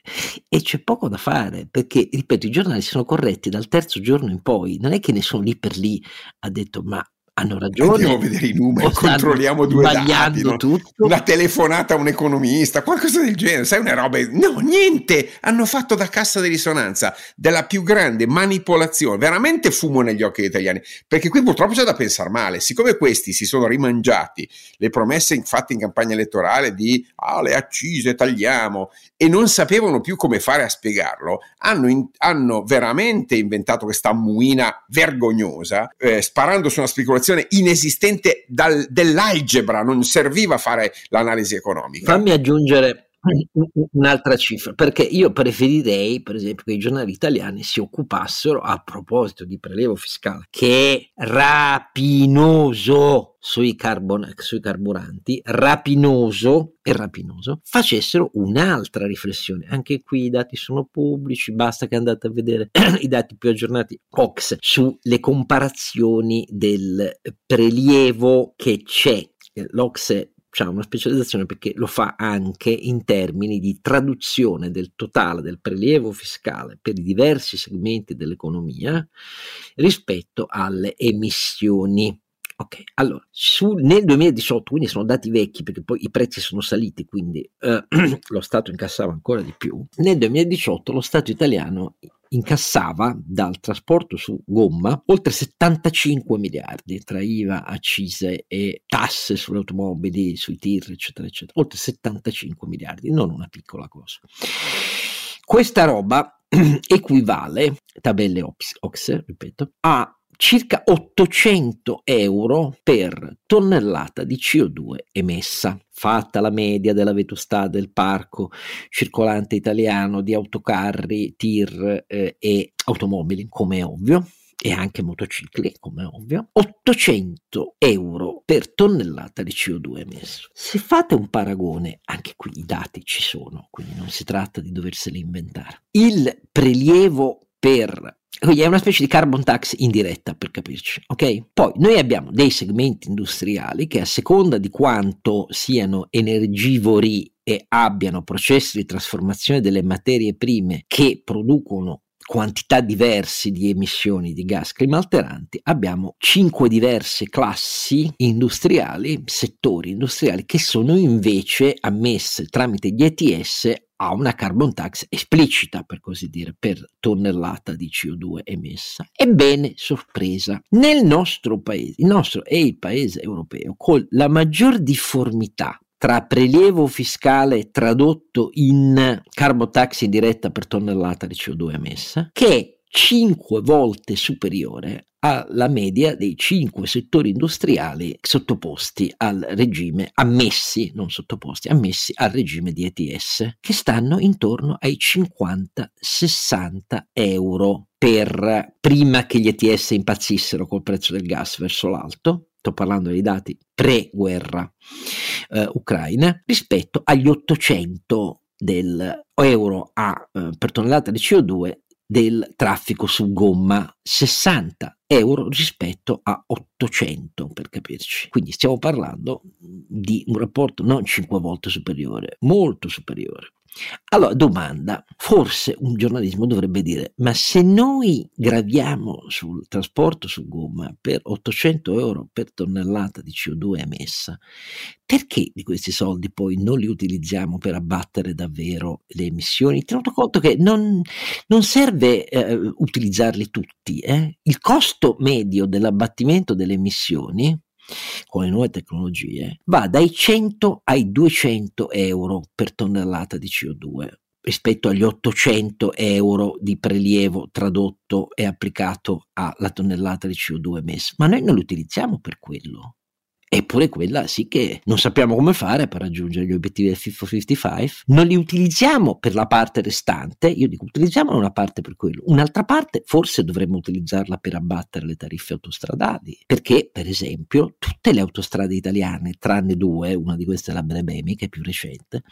e c'è poco da fare perché, ripeto, i giornali sono corretti dal terzo giorno in poi, non è che ne sono lì per lì, ha detto ma hanno ragione. Andiamo a vedere i numeri, controlliamo due dati, no? tutto. una telefonata a un economista, qualcosa del genere, sai una roba, no, niente, hanno fatto da cassa di risonanza della più grande manipolazione, veramente fumo negli occhi degli italiani, perché qui purtroppo c'è da pensare male, siccome questi si sono rimangiati le promesse fatte in campagna elettorale di ah, le accise tagliamo e non sapevano più come fare a spiegarlo, hanno, in, hanno veramente inventato questa muina vergognosa, eh, sparando su una speculazione informazione inesistente dal, dell'algebra, non serviva fare l'analisi economica. Fammi aggiungere un'altra cifra, perché io preferirei, per esempio, che i giornali italiani si occupassero, a proposito di prelevo fiscale, che è rapinoso sui, carbon, sui carburanti, rapinoso e rapinoso, facessero un'altra riflessione. Anche qui i dati sono pubblici, basta che andate a vedere [clears throat] i dati più aggiornati OX sulle comparazioni del prelievo che c'è. L'Ox ha una specializzazione perché lo fa anche in termini di traduzione del totale del prelievo fiscale per i diversi segmenti dell'economia rispetto alle emissioni. Ok, allora, su, nel 2018, quindi sono dati vecchi perché poi i prezzi sono saliti, quindi eh, [clears throat] lo Stato incassava ancora di più. Nel 2018 lo Stato italiano incassava dal trasporto su gomma oltre 75 miliardi tra IVA, accise e tasse sulle automobili, sui tir, eccetera, eccetera. Oltre 75 miliardi, non una piccola cosa. Questa roba [clears throat] equivale, tabelle OXE, ripeto, a circa 800 euro per tonnellata di CO2 emessa. Fatta la media della vetustà del parco circolante italiano di autocarri, tir eh, e automobili, come è ovvio, e anche motocicli, come è ovvio, 800 euro per tonnellata di CO2 emesso. Se fate un paragone, anche qui i dati ci sono, quindi non si tratta di doverseli inventare. Il prelievo per quindi è una specie di carbon tax indiretta per capirci, ok? Poi noi abbiamo dei segmenti industriali che a seconda di quanto siano energivori e abbiano processi di trasformazione delle materie prime che producono quantità diverse di emissioni di gas climalteranti, abbiamo cinque diverse classi industriali, settori industriali che sono invece ammesse tramite gli ETS a una carbon tax esplicita, per così dire, per tonnellata di CO2 emessa. Ebbene, sorpresa, nel nostro paese, il nostro è il paese europeo con la maggior difformità tra prelievo fiscale tradotto in carbon tax in diretta per tonnellata di CO2 emessa, che è 5 volte superiore alla media dei cinque settori industriali sottoposti al regime, ammessi, non sottoposti, ammessi al regime di ETS, che stanno intorno ai 50-60 euro per prima che gli ETS impazzissero col prezzo del gas verso l'alto, sto parlando dei dati pre-guerra eh, ucraina, rispetto agli 800 del euro a, eh, per tonnellata di CO2 del traffico su gomma, 60 euro rispetto a 800 per capirci. Quindi stiamo parlando di un rapporto non 5 volte superiore, molto superiore. Allora, domanda, forse un giornalismo dovrebbe dire, ma se noi graviamo sul trasporto su gomma per 800 euro per tonnellata di CO2 emessa, perché di questi soldi poi non li utilizziamo per abbattere davvero le emissioni? Tenuto conto che non, non serve eh, utilizzarli tutti, eh? il costo medio dell'abbattimento delle emissioni con le nuove tecnologie va dai 100 ai 200 euro per tonnellata di CO2 rispetto agli 800 euro di prelievo tradotto e applicato alla tonnellata di CO2 emessa. Ma noi non li utilizziamo per quello. Eppure quella sì che non sappiamo come fare per raggiungere gli obiettivi del Fit for 55, non li utilizziamo per la parte restante, io dico utilizziamo una parte per quello, un'altra parte forse dovremmo utilizzarla per abbattere le tariffe autostradali, perché per esempio tutte le autostrade italiane, tranne due, una di queste è la Brebemi che è più recente,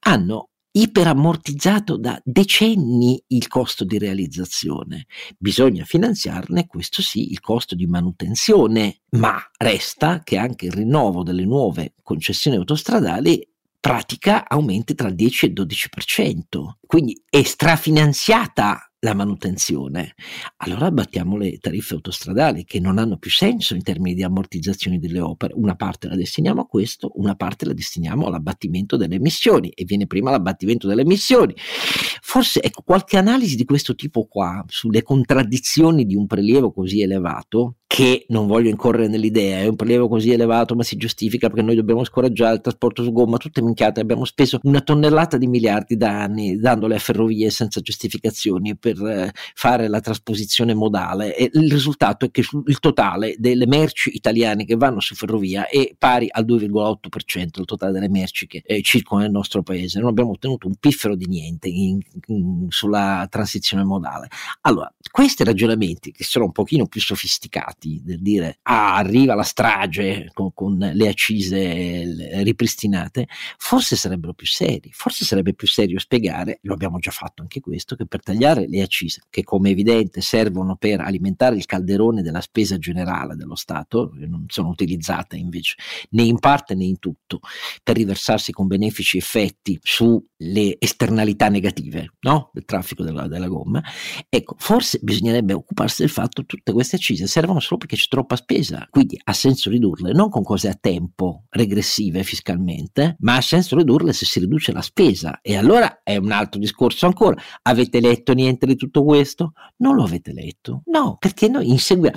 hanno iperammortizzato da decenni il costo di realizzazione. Bisogna finanziarne, questo sì, il costo di manutenzione, ma resta che anche il rinnovo delle nuove concessioni autostradali pratica aumenti tra il 10 e il 12%, quindi è strafinanziata la manutenzione, allora abbattiamo le tariffe autostradali che non hanno più senso in termini di ammortizzazione delle opere. Una parte la destiniamo a questo, una parte la destiniamo all'abbattimento delle emissioni e viene prima l'abbattimento delle emissioni. Forse ecco, qualche analisi di questo tipo qua sulle contraddizioni di un prelievo così elevato che non voglio incorrere nell'idea, è un prelievo così elevato ma si giustifica perché noi dobbiamo scoraggiare il trasporto su gomma, tutte minchiate, abbiamo speso una tonnellata di miliardi da anni dandole a ferrovie senza giustificazioni per eh, fare la trasposizione modale e il risultato è che il totale delle merci italiane che vanno su ferrovia è pari al 2,8% del totale delle merci che eh, circolano nel nostro paese, non abbiamo ottenuto un piffero di niente in, in, sulla transizione modale. Allora, questi ragionamenti che sono un pochino più sofisticati fatti del dire ah, arriva la strage con, con le accise ripristinate, forse sarebbero più seri, forse sarebbe più serio spiegare, lo abbiamo già fatto anche questo, che per tagliare le accise, che come evidente servono per alimentare il calderone della spesa generale dello Stato, non sono utilizzate invece né in parte né in tutto, per riversarsi con benefici effetti sulle esternalità negative no? del traffico della, della gomma, ecco, forse bisognerebbe occuparsi del fatto che tutte queste accise servono solo perché c'è troppa spesa, quindi ha senso ridurle non con cose a tempo regressive fiscalmente, ma ha senso ridurle se si riduce la spesa. E allora è un altro discorso ancora. Avete letto niente di tutto questo? Non lo avete letto? No, perché noi inseguiamo.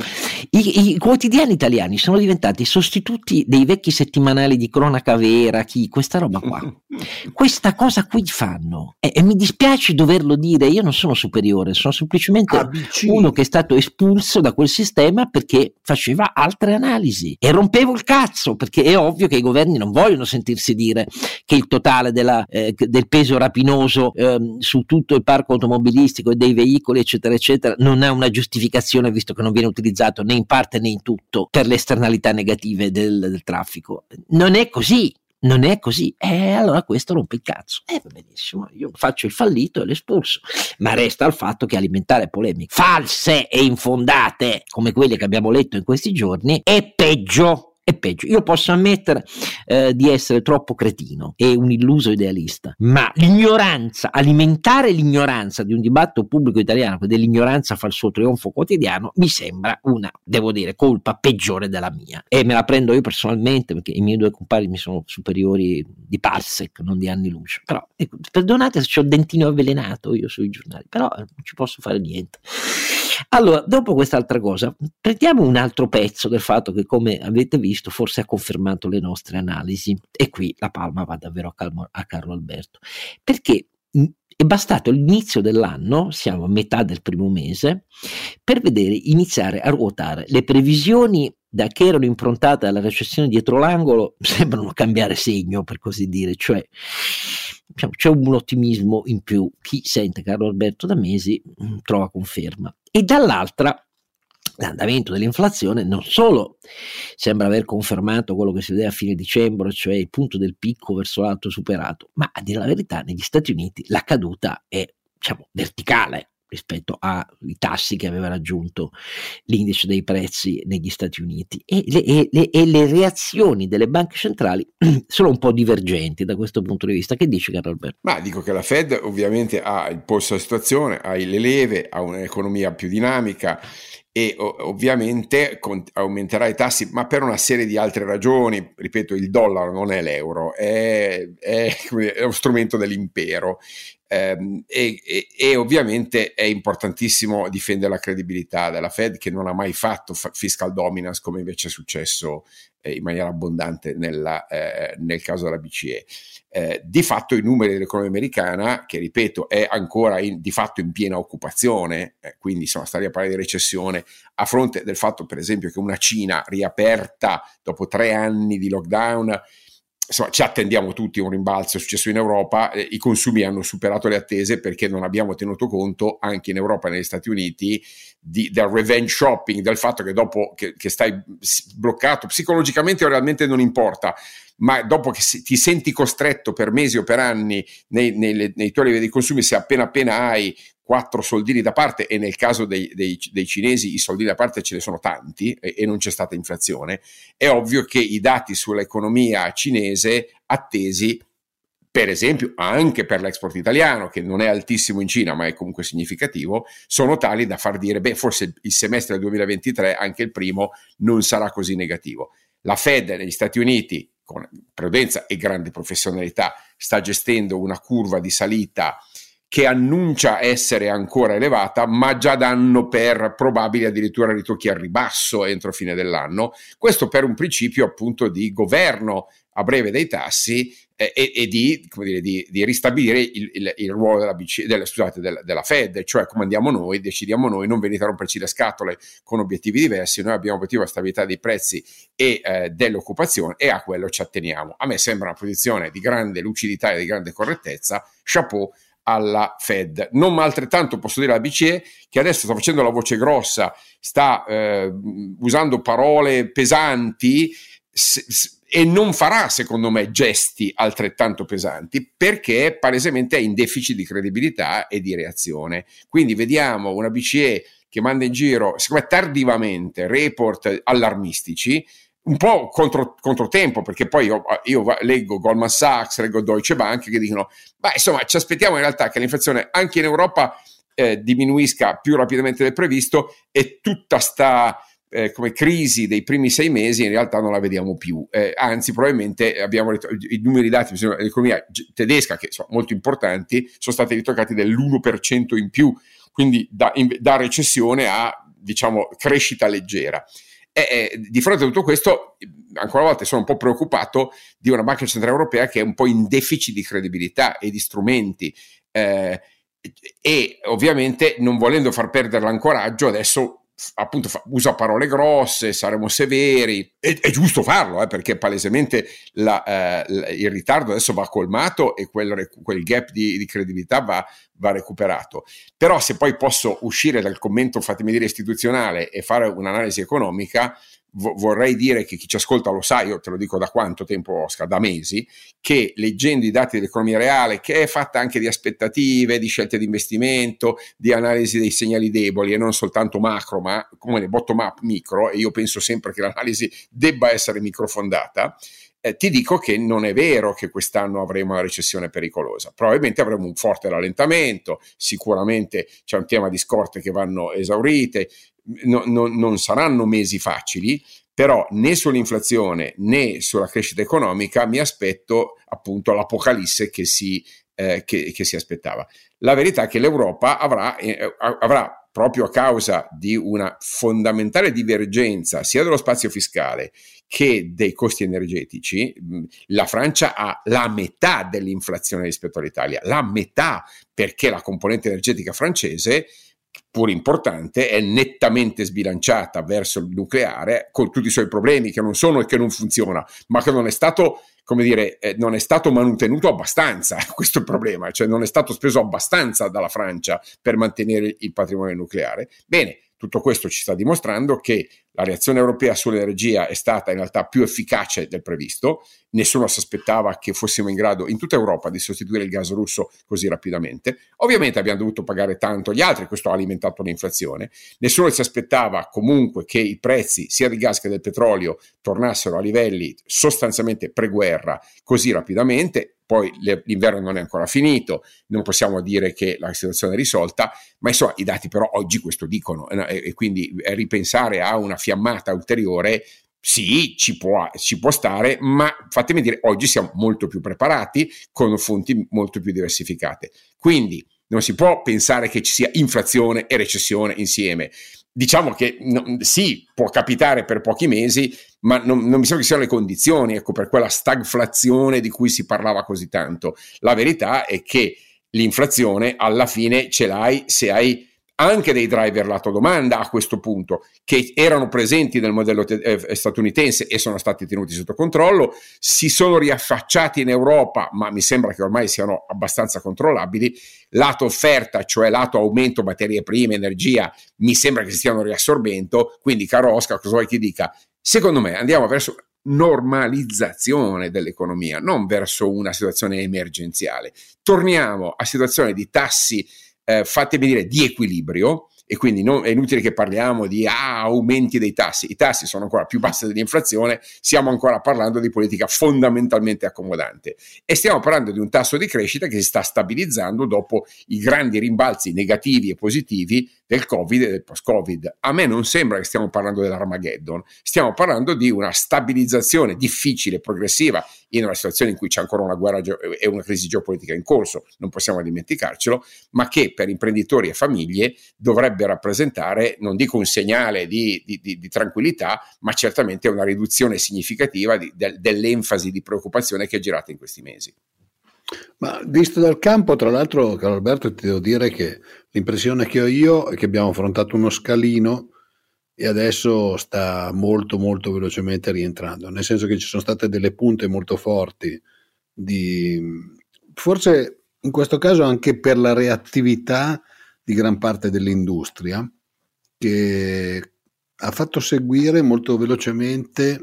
I, I, quotidiani italiani sono diventati sostituti dei vecchi settimanali di cronaca vera, chi, questa roba qua. [laughs] questa cosa qui fanno. E, e, mi dispiace doverlo dire, io non sono superiore, sono semplicemente ABC. uno che è stato espulso da quel sistema perché faceva altre analisi e rompevo il cazzo perché è ovvio che i governi non vogliono sentirsi dire che il totale della, eh, del peso rapinoso eh, su tutto il parco automobilistico e dei veicoli eccetera eccetera non ha una giustificazione visto che non viene utilizzato né in parte né in tutto per le esternalità negative del, del traffico. Non è così non è così. Eh, allora questo rompe il cazzo. Eh, va benissimo, io faccio il fallito e l'espulso. Ma resta il fatto che alimentare polemiche false e infondate, come quelle che abbiamo letto in questi giorni, è peggio è peggio. Io posso ammettere eh, di essere troppo cretino e un illuso idealista, ma l'ignoranza, alimentare l'ignoranza di un dibattito pubblico italiano, che dell'ignoranza fa il suo trionfo quotidiano, mi sembra una, devo dire, colpa peggiore della mia. E me la prendo io personalmente perché i miei due compari mi sono superiori di parsec, non di anni luce. Però, ecco, perdonate se ho il dentino avvelenato io sui giornali, però non ci posso fare niente. Allora, dopo quest'altra cosa, prendiamo un altro pezzo del fatto che, come avete visto, forse ha confermato le nostre analisi. E qui la palma va davvero a, Calmo, a Carlo Alberto. Perché è bastato l'inizio dell'anno, siamo a metà del primo mese, per vedere iniziare a ruotare le previsioni da che erano improntate alla recessione dietro l'angolo [laughs] sembrano cambiare segno, per così dire, cioè c'è un ottimismo in più. Chi sente Carlo Alberto da mesi mm, trova conferma. E dall'altra l'andamento dell'inflazione non solo sembra aver confermato quello che si vedeva a fine dicembre, cioè il punto del picco verso l'alto superato, ma a dire la verità negli Stati Uniti la caduta è diciamo, verticale, rispetto ai tassi che aveva raggiunto l'indice dei prezzi negli Stati Uniti e le, e, le, e le, reazioni delle banche centrali [clears throat] sono un po' divergenti da questo punto di vista. Che dici Carlo Alberto? Ma dico che la Fed ovviamente ha il polso della situazione, ha le leve, ha un'economia più dinamica e ovviamente aumenterà i tassi, ma per una serie di altre ragioni. Ripeto, il dollaro non è l'euro, è, è, è uno strumento dell'impero e, e, e, ovviamente è importantissimo difendere la credibilità della Fed che non ha mai fatto fiscal dominance come invece è successo eh, in maniera abbondante nella, eh, nel caso della BCE. Eh, di fatto i numeri dell'economia americana, che ripeto è ancora in, di fatto in piena occupazione, eh, quindi insomma stare a parlare di recessione, a fronte del fatto per esempio che una Cina riaperta dopo tre anni di lockdown insomma, ci attendiamo tutti un rimbalzo, è successo in Europa, eh, i consumi hanno superato le attese perché non abbiamo tenuto conto anche in Europa e negli Stati Uniti di, del revenge shopping, del fatto che dopo che, che stai bloccato psicologicamente o realmente non importa, ma dopo che ti senti costretto per mesi o per anni nei, nei, nei tuoi livelli di consumi, se appena appena hai quattro soldini da parte e nel caso dei, dei, dei, cinesi i soldini da parte ce ne sono tanti e, e, non c'è stata inflazione, è ovvio che i dati sull'economia cinese attesi, per esempio anche per l'export italiano, che non è altissimo in Cina ma è comunque significativo, sono tali da far dire, beh, forse il semestre del 2023, anche il primo, non sarà così negativo. La Fed negli Stati Uniti, con prudenza e grande professionalità, sta gestendo una curva di salita che annuncia essere ancora elevata, ma già danno per probabili addirittura ritocchi al ribasso entro fine dell'anno. Questo per un principio appunto di governo a breve dei tassi eh, e, e di, dire, di, di, ristabilire il, il, il ruolo della, BC, della, scusate, della, della, Fed, cioè comandiamo noi, decidiamo noi, non venite a romperci le scatole con obiettivi diversi, noi abbiamo obiettivo la stabilità dei prezzi e eh, dell'occupazione e a quello ci atteniamo. A me sembra una posizione di grande lucidità e di grande correttezza, chapeau alla Fed. Non ma altrettanto posso dire alla BCE che adesso sta facendo la voce grossa, sta eh, usando parole pesanti s- s- e non farà, secondo me, gesti altrettanto pesanti perché palesemente è in deficit di credibilità e di reazione. Quindi vediamo una BCE che manda in giro, secondo me tardivamente, report allarmistici un po' contro, controtempo, perché poi io, io, leggo Goldman Sachs, leggo Deutsche Bank che dicono, beh, insomma, ci aspettiamo in realtà che l'inflazione anche in Europa eh, diminuisca più rapidamente del previsto e tutta sta eh, come crisi dei primi sei mesi in realtà non la vediamo più, eh, anzi probabilmente abbiamo i numeri dati dell'economia tedesca che sono molto importanti, sono stati ritoccati dell'1% in più, quindi da, in, da recessione a diciamo crescita leggera. E, e, di fronte a tutto questo, ancora una volta sono un po' preoccupato di una banca centrale europea che è un po' in deficit di credibilità e di strumenti. Eh, e ovviamente non volendo far perdere l'ancoraggio, adesso appunto fa, usa parole grosse, saremo severi, è, è giusto farlo eh, perché palesemente la, eh, il ritardo adesso va colmato e quel, quel gap di, di credibilità va, va, recuperato. Però se poi posso uscire dal commento, fatemi dire, istituzionale e fare un'analisi economica, vorrei dire che chi ci ascolta lo sa, io te lo dico da quanto tempo Oscar, da mesi, che leggendo i dati dell'economia reale, che è fatta anche di aspettative, di scelte di investimento, di analisi dei segnali deboli e non soltanto macro, ma come bottom up micro, e io penso sempre che l'analisi debba essere microfondata, eh, ti dico che non è vero che quest'anno avremo una recessione pericolosa. Probabilmente avremo un forte rallentamento, sicuramente c'è un tema di scorte che vanno esaurite, no, no, non saranno mesi facili, però né sull'inflazione né sulla crescita economica mi aspetto appunto l'apocalisse che si, eh, che, che si aspettava. La verità è che l'Europa avrà, eh, avrà proprio a causa di una fondamentale divergenza sia dello spazio fiscale che dei costi energetici, la Francia ha la metà dell'inflazione rispetto all'Italia, la metà perché la componente energetica francese pur importante, è nettamente sbilanciata verso il nucleare, con tutti i suoi problemi che non sono e che non funziona, ma che non è stato, come dire, eh, non è stato manutenuto abbastanza, [laughs] questo problema, cioè non è stato speso abbastanza dalla Francia per mantenere il patrimonio nucleare. Bene, tutto questo ci sta dimostrando che la reazione europea sull'energia è stata in realtà più efficace del previsto, nessuno si aspettava che fossimo in grado in tutta Europa di sostituire il gas russo così rapidamente, ovviamente abbiamo dovuto pagare tanto gli altri, questo ha alimentato l'inflazione, nessuno si aspettava comunque che i prezzi sia del gas che del petrolio tornassero a livelli sostanzialmente pre-guerra così rapidamente, poi l'inverno non è ancora finito, non possiamo dire che la situazione è risolta, ma insomma i dati però oggi questo dicono e, quindi ripensare a una fiammata ulteriore sì, ci può, ci può, stare, ma fatemi dire, oggi siamo molto più preparati con fonti molto più diversificate. Quindi non si può pensare che ci sia inflazione e recessione insieme. Diciamo che no, sì, può capitare per pochi mesi, ma non, non mi sembra che siano le condizioni ecco, per quella stagflazione di cui si parlava così tanto. La verità è che l'inflazione alla fine ce l'hai se hai anche dei driver lato domanda a questo punto, che erano presenti nel modello te- eh, statunitense e sono stati tenuti sotto controllo, si sono riaffacciati in Europa, ma mi sembra che ormai siano abbastanza controllabili. Lato offerta, cioè lato aumento materie prime, energia, mi sembra che si stiano riassorbendo. Quindi, caro Oscar, cosa vuoi che dica? Secondo me andiamo verso normalizzazione dell'economia, non verso una situazione emergenziale. Torniamo a situazioni di tassi eh, fatemi dire, di equilibrio, e quindi non, è inutile che parliamo di ah, aumenti dei tassi, i tassi sono ancora più bassi dell'inflazione, stiamo ancora parlando di politica fondamentalmente accomodante. E stiamo parlando di un tasso di crescita che si sta stabilizzando dopo i grandi rimbalzi negativi e positivi del Covid e del post-Covid. A me non sembra che stiamo parlando dell'Armageddon, stiamo parlando di una stabilizzazione difficile, progressiva, in una situazione in cui c'è ancora una guerra e una crisi geopolitica in corso, non possiamo dimenticarcelo, ma che per imprenditori e famiglie dovrebbe rappresentare, non dico un segnale di, di, di, di tranquillità, ma certamente una riduzione significativa de, dell'enfasi di preoccupazione che è girata in questi mesi. Ma visto dal campo, tra l'altro, caro Alberto, ti devo dire che l'impressione che ho io è che abbiamo affrontato uno scalino e adesso sta molto molto velocemente rientrando, nel senso che ci sono state delle punte molto forti di forse in questo caso anche per la reattività di gran parte dell'industria che ha fatto seguire molto velocemente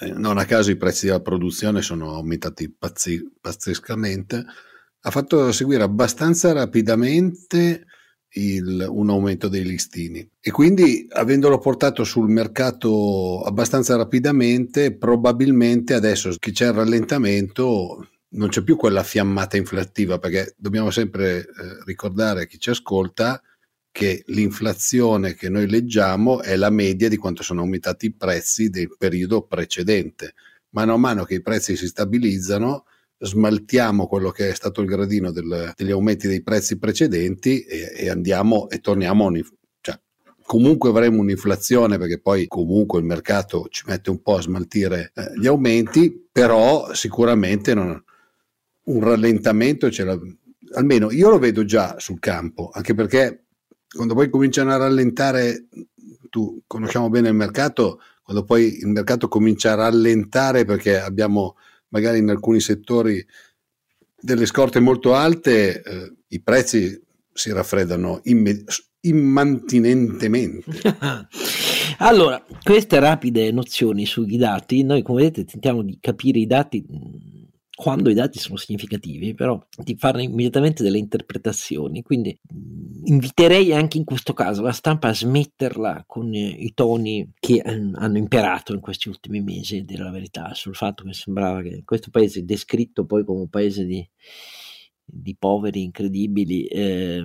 eh, non a caso i prezzi della produzione sono aumentati pazzi, pazzescamente, ha fatto seguire abbastanza rapidamente il, un aumento dei listini. E quindi avendolo portato sul mercato abbastanza rapidamente, probabilmente adesso che c'è il rallentamento non c'è più quella fiammata inflattiva perché dobbiamo sempre eh, ricordare a chi ci ascolta che l'inflazione che noi leggiamo è la media di quanto sono aumentati i prezzi del periodo precedente. Mano a mano che i prezzi si stabilizzano, smaltiamo quello che è stato il gradino del, degli aumenti dei prezzi precedenti e, e andiamo e torniamo a un'inflazione. Cioè, comunque avremo un'inflazione perché poi comunque il mercato ci mette un po' a smaltire eh, gli aumenti, però sicuramente non, un rallentamento ce l'ha, almeno io lo vedo già sul campo, anche perché quando poi cominciano a rallentare, tu conosciamo bene il mercato, quando poi il mercato comincia a rallentare perché abbiamo magari in alcuni settori delle scorte molto alte, eh, i prezzi si raffreddano imme- immantinentemente. [laughs] allora, queste rapide nozioni sui dati, noi come vedete tentiamo di capire i dati quando i dati sono significativi, però di fare immediatamente delle interpretazioni. Quindi inviterei anche in questo caso la stampa a smetterla con i toni che hanno imperato in questi ultimi mesi, dire la verità, sul fatto che sembrava che questo paese, descritto poi come un paese di, di poveri incredibili, eh,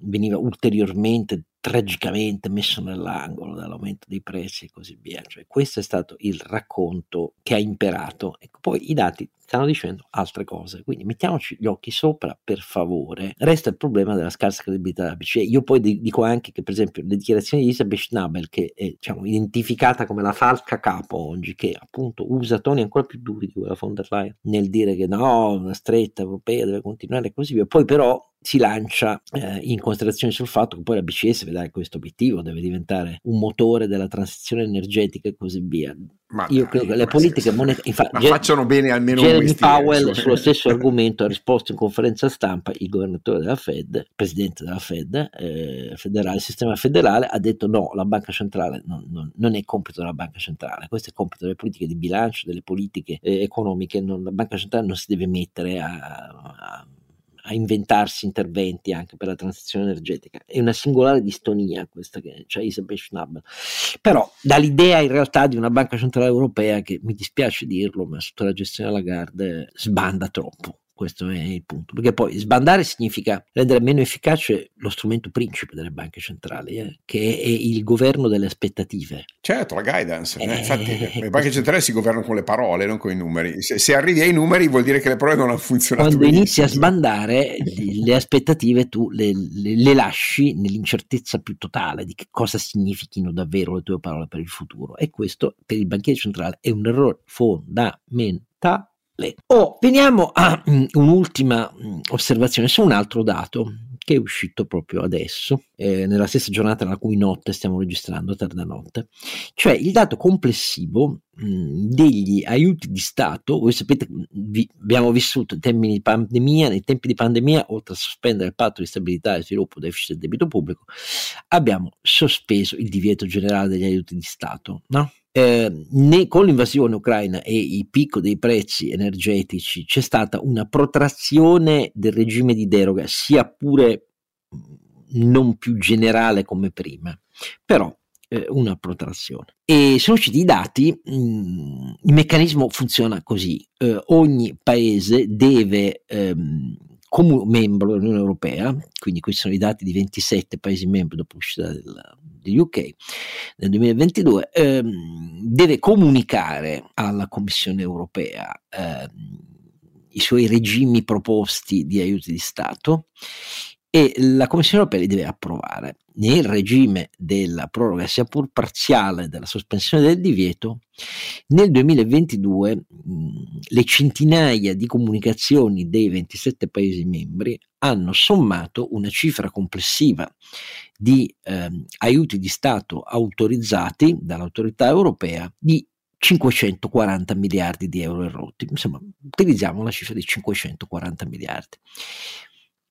veniva ulteriormente tragicamente messo nell'angolo dall'aumento dei prezzi e così via. Cioè, questo è stato il racconto che ha imperato. Ecco, poi i dati stanno dicendo altre cose, quindi mettiamoci gli occhi sopra per favore. Resta il problema della scarsa credibilità della BCE. Io poi dico anche che, per esempio, le dichiarazioni di Isabel Schnabel, che è diciamo, identificata come la falca capo oggi, che appunto usa toni ancora più duri di quella von der Leyen nel dire che no, una stretta europea deve continuare e così via. Poi però si lancia eh, in considerazione sul fatto che poi la BCE se vedrà questo obiettivo deve diventare un motore della transizione energetica e così via. Ma Io dai, credo che le politiche monetarie infatti, facciano bene almeno Jeremy Powell sullo [laughs] stesso argomento ha risposto in conferenza stampa il governatore della Fed, presidente della Fed eh, federale, il sistema federale ha detto no, la banca centrale non, non, non, è compito della banca centrale, questo è compito delle politiche di bilancio, delle politiche eh, economiche, non, la banca centrale non si deve mettere a, a a inventarsi interventi anche per la transizione energetica. È una singolare distonia questa che c'è Isabel Schnabel. Però dall'idea in realtà di una banca centrale europea che mi dispiace dirlo, ma sotto la gestione Lagarde sbanda troppo questo è il punto, perché poi sbandare significa rendere meno efficace lo strumento principe delle banche centrali, eh, che è il governo delle aspettative. Certo, la guidance. Eh, Infatti le banche centrali si governano con le parole, non con i numeri. Se, se, arrivi ai numeri vuol dire che le parole non hanno funzionato. Quando inizi a sbandare, le aspettative tu le, le, le lasci nell'incertezza più totale di che cosa significhino davvero le tue parole per il futuro. E questo per il banchiere centrale è un errore fondamentale Oh, veniamo a mm, un'ultima mm, osservazione su un altro dato che è uscito proprio adesso, eh, nella stessa giornata nella cui notte stiamo registrando, tarda notte, cioè il dato complessivo mm, degli aiuti di Stato. Voi sapete, vi, abbiamo vissuto in tempi di pandemia, nei tempi di pandemia, oltre a sospendere il patto di stabilità e sviluppo, deficit e debito pubblico, abbiamo sospeso il divieto generale degli aiuti di Stato, no? Eh, né con l'invasione ucraina e il picco dei prezzi energetici c'è stata una protrazione del regime di deroga, sia pure non più generale come prima, però eh, una protrazione. E sono usciti i dati, mh, il meccanismo funziona così, eh, ogni paese deve ehm, come membro dell'Unione Europea, quindi questi sono i dati di 27 paesi membri dopo l'uscita degli UK nel 2022, ehm, deve comunicare alla Commissione europea ehm, i suoi regimi proposti di aiuti di Stato e la Commissione europea li deve approvare. Nel regime della proroga, sia pur parziale, della sospensione del divieto, nel 2022 mh, le centinaia di comunicazioni dei 27 Paesi membri hanno sommato una cifra complessiva di eh, aiuti di Stato autorizzati dall'autorità europea di 540 miliardi di euro erotti. Insomma, utilizziamo la cifra di 540 miliardi.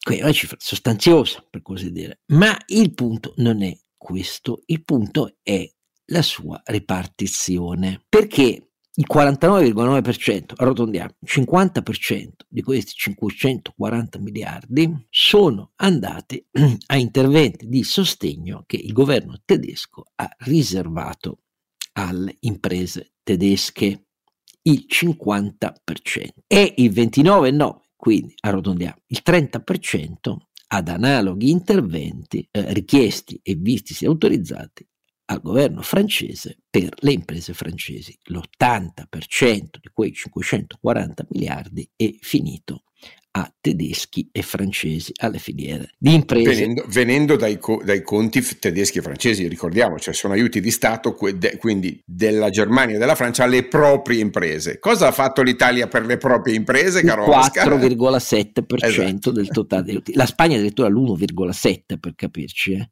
Quindi è una cifra sostanziosa, per così dire. Ma il punto non è questo, il punto è la sua ripartizione. Perché il 49,9%, arrotondiamo, il 50% di questi 540 miliardi sono andati [clears throat] a interventi di sostegno che il governo tedesco ha riservato alle imprese tedesche, il 50%. E il 29,9% quindi arrotondiamo il 30% ad analoghi interventi eh, richiesti e vistisi autorizzati al governo francese per le imprese francesi. L'80% di quei 540 miliardi è finito a tedeschi e francesi alle filiere di imprese. Venendo, venendo dai, co, dai, conti tedeschi e francesi, ricordiamo, cioè sono aiuti di Stato, quindi della Germania e della Francia alle proprie imprese. Cosa ha fatto l'Italia per le proprie imprese, caro 4,7% [laughs] esatto. del totale degli aiuti. La Spagna addirittura l'1,7% per capirci. Eh.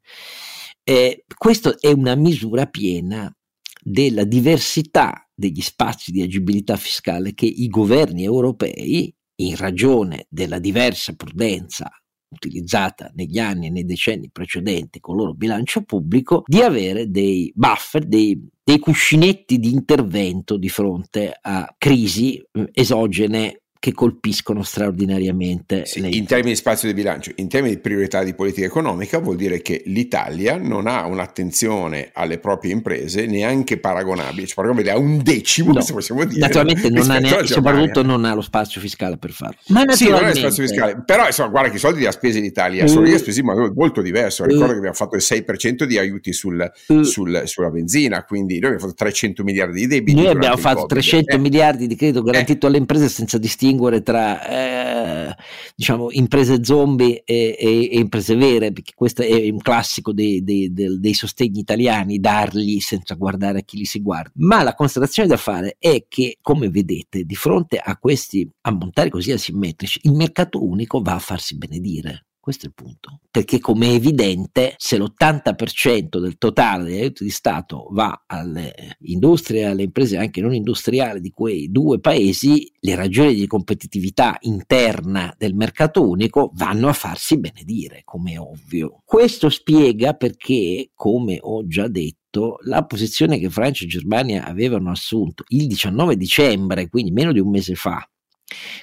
Eh, questa è una misura piena della diversità degli spazi di agibilità fiscale che i governi europei in ragione della diversa prudenza utilizzata negli anni e nei decenni precedenti con il loro bilancio pubblico, di avere dei buffer, dei, dei cuscinetti di intervento di fronte a crisi eh, esogene che colpiscono straordinariamente. Sì, in termini di spazio di bilancio, in termini di priorità di politica economica, vuol dire che l'Italia non ha un'attenzione alle proprie imprese neanche paragonabile, cioè paragonabile a un decimo, no, se possiamo dire. Naturalmente non ha neanche, soprattutto non ha lo spazio fiscale per farlo. Ma sì, non ha lo spazio fiscale, però insomma, guarda che i soldi li ha spesi l'Italia, sono uh, spesi in modo molto diverso. Ricordo uh, che abbiamo fatto il 6% di aiuti sul, uh, sul, sulla benzina, quindi noi abbiamo fatto 300 miliardi di debiti. Noi abbiamo fatto 300 eh. miliardi di credito garantito eh. alle imprese senza distinguere distinguere tra eh, diciamo imprese zombie e, e, e, imprese vere, perché questo è un classico dei, dei, dei, dei, sostegni italiani, darli senza guardare a chi li si guarda. Ma la constatazione da fare è che, come vedete, di fronte a questi ammontari così asimmetrici, il mercato unico va a farsi benedire Questo è il punto. Perché come è evidente, se l'80% del totale degli aiuti di Stato va alle industrie e alle imprese anche non industriali di quei due paesi, le ragioni di competitività interna del mercato unico vanno a farsi benedire, come è ovvio. Questo spiega perché, come ho già detto, la posizione che Francia e Germania avevano assunto il 19 dicembre, quindi meno di un mese fa,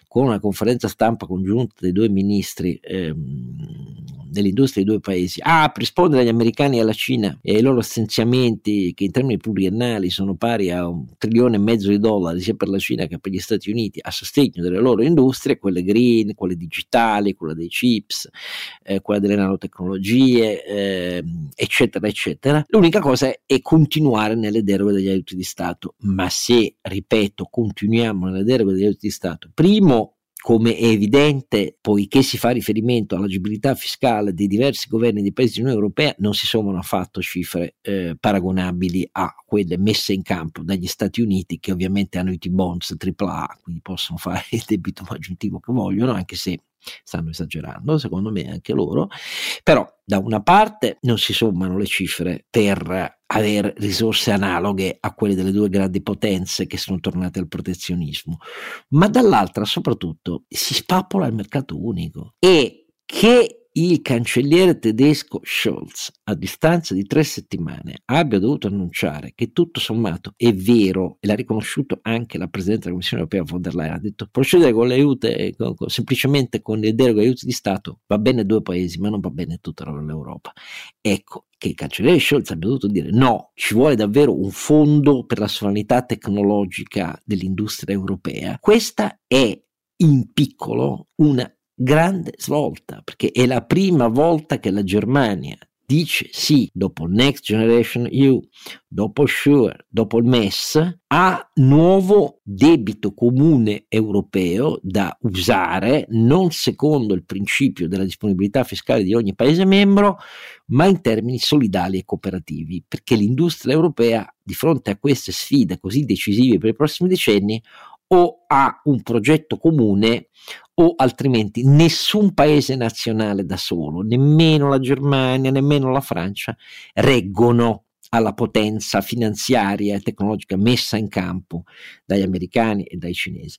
con una conferenza stampa congiunta dei due ministri ehm, dell'industria dei due paesi, ah, rispondere agli americani e alla Cina e ai loro stanziamenti che in termini pluriennali sono pari a un trilione e mezzo di dollari sia per la Cina che per gli Stati Uniti a sostegno delle loro industrie, quelle green, quelle digitali, quella dei chips, eh, quella delle nanotecnologie, eh, eccetera, eccetera. L'unica cosa è continuare nelle deroghe degli aiuti di Stato, ma se, ripeto, continuiamo nelle deroghe degli aiuti di Stato, primo come è evidente, poiché si fa riferimento all'agibilità fiscale dei diversi governi dei paesi dell'Unione Europea, non si sono affatto cifre eh, paragonabili a quelle messe in campo dagli Stati Uniti, che ovviamente hanno i T-bonds AAA, quindi possono fare il debito aggiuntivo che vogliono, anche se stanno esagerando, secondo me anche loro, però da una parte non si sommano le cifre per avere risorse analoghe a quelle delle due grandi potenze che sono tornate al protezionismo, ma dall'altra soprattutto si spappola il mercato unico. E che il cancelliere tedesco Scholz, a distanza di tre settimane, abbia dovuto annunciare che tutto sommato è vero, e l'ha riconosciuto anche la Presidente della Commissione Europea von der Leyen, ha detto procedere con le aiute, con, con, semplicemente con le deroghe aiuti di Stato, va bene due paesi, ma non va bene tutta l'Europa. Ecco, che il cancelliere Scholz abbia dovuto dire no, ci vuole davvero un fondo per la sovranità tecnologica dell'industria europea. Questa è in piccolo una grande svolta, perché è la prima volta che la Germania dice sì, dopo Next Generation EU, dopo SURE, dopo il MES, ha nuovo debito comune europeo da usare non secondo il principio della disponibilità fiscale di ogni Paese membro, ma in termini solidali e cooperativi, perché l'industria europea di fronte a queste sfide così decisive per i prossimi decenni o ha un progetto comune o altrimenti nessun paese nazionale da solo, nemmeno la Germania, nemmeno la Francia, reggono alla potenza finanziaria e tecnologica messa in campo dagli americani e dai cinesi.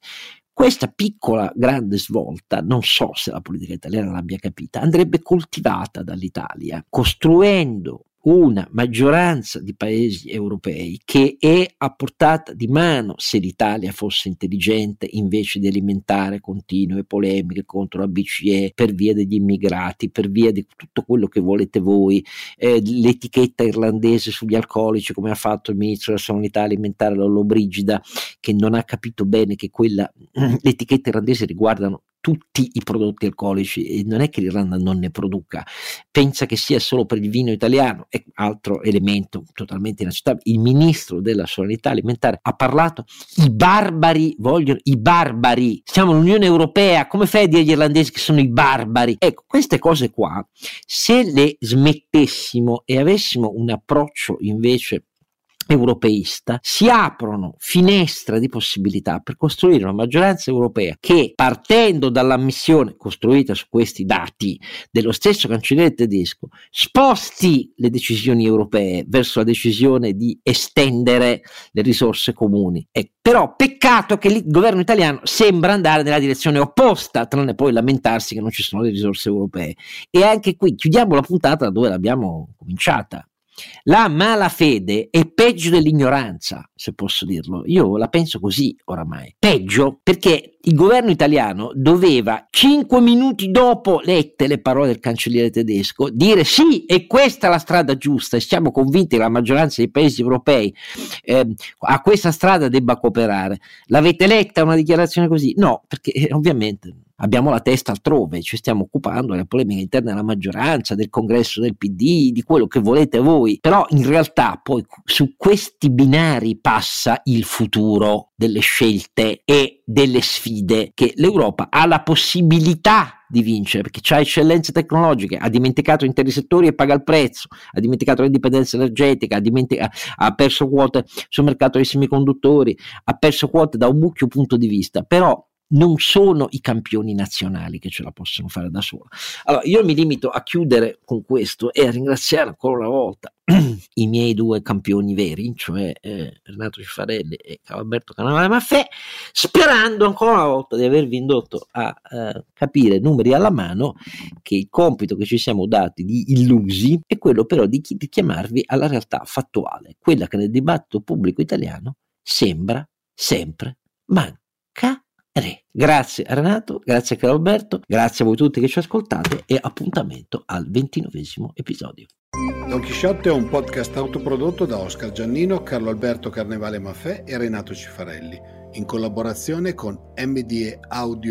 Questa piccola grande svolta, non so se la politica italiana l'abbia capita, andrebbe coltivata dall'Italia, costruendo una maggioranza di paesi europei che è a portata di mano se l'Italia fosse intelligente invece di alimentare continue polemiche contro la BCE per via degli immigrati, per via di tutto quello che volete voi, eh, l'etichetta irlandese sugli alcolici come ha fatto il ministro della sovranità alimentare Lollobrigida che non ha capito bene che quella, [clears throat] l'etichetta irlandese riguardano tutti i prodotti alcolici e non è che l'Irlanda non ne produca, pensa che sia solo per il vino italiano, è altro elemento totalmente inaccettabile. Il ministro della sovranità alimentare ha parlato, i barbari vogliono, i barbari, siamo l'Unione Europea, come fai a dire agli irlandesi che sono i barbari? Ecco, queste cose qua, se le smettessimo e avessimo un approccio invece europeista si aprono finestre di possibilità per costruire una maggioranza europea che partendo dall'ammissione costruita su questi dati dello stesso cancelliere tedesco sposti le decisioni europee verso la decisione di estendere le risorse comuni. E però peccato che il governo italiano sembra andare nella direzione opposta, tranne poi lamentarsi che non ci sono le risorse europee. E anche qui chiudiamo la puntata da dove l'abbiamo cominciata la malafede è peggio dell'ignoranza, se posso dirlo. Io la penso così oramai. Peggio perché il governo italiano doveva, cinque minuti dopo lette le parole del cancelliere tedesco, dire sì, è questa la strada giusta e siamo convinti che la maggioranza dei paesi europei eh, a questa strada debba cooperare. L'avete letta una dichiarazione così? No, perché eh, ovviamente abbiamo la testa altrove, ci stiamo occupando della polemica interna della maggioranza, del congresso del PD, di quello che volete voi, però in realtà poi su questi binari passa il futuro delle scelte e delle sfide che l'Europa ha la possibilità di vincere perché ha eccellenze tecnologiche, ha dimenticato interi settori e paga il prezzo, ha dimenticato l'indipendenza energetica, ha, dimentica- ha perso quote sul mercato dei semiconduttori, ha perso quote da un mucchio punto di vista, però non sono i campioni nazionali che ce la possono fare da solo. Allora, io mi limito a chiudere con questo e a ringraziare ancora una volta [clears throat] i miei due campioni veri, cioè eh, Renato Cifarelli e Alberto Canavale Maffè, sperando ancora una volta di avervi indotto a eh, capire numeri alla mano che il compito che ci siamo dati di illusi è quello però di, di chiamarvi alla realtà fattuale, quella che nel dibattito pubblico italiano sembra sempre mancare. Grazie Renato, grazie a Carlo Alberto, grazie a voi tutti che ci ascoltate e appuntamento al ventinovesimo episodio. Don Chisciotte è un podcast autoprodotto da Oscar Giannino, Carlo Alberto Carnevale Maffè e Renato Cifarelli, in collaborazione con mdeaudio.com.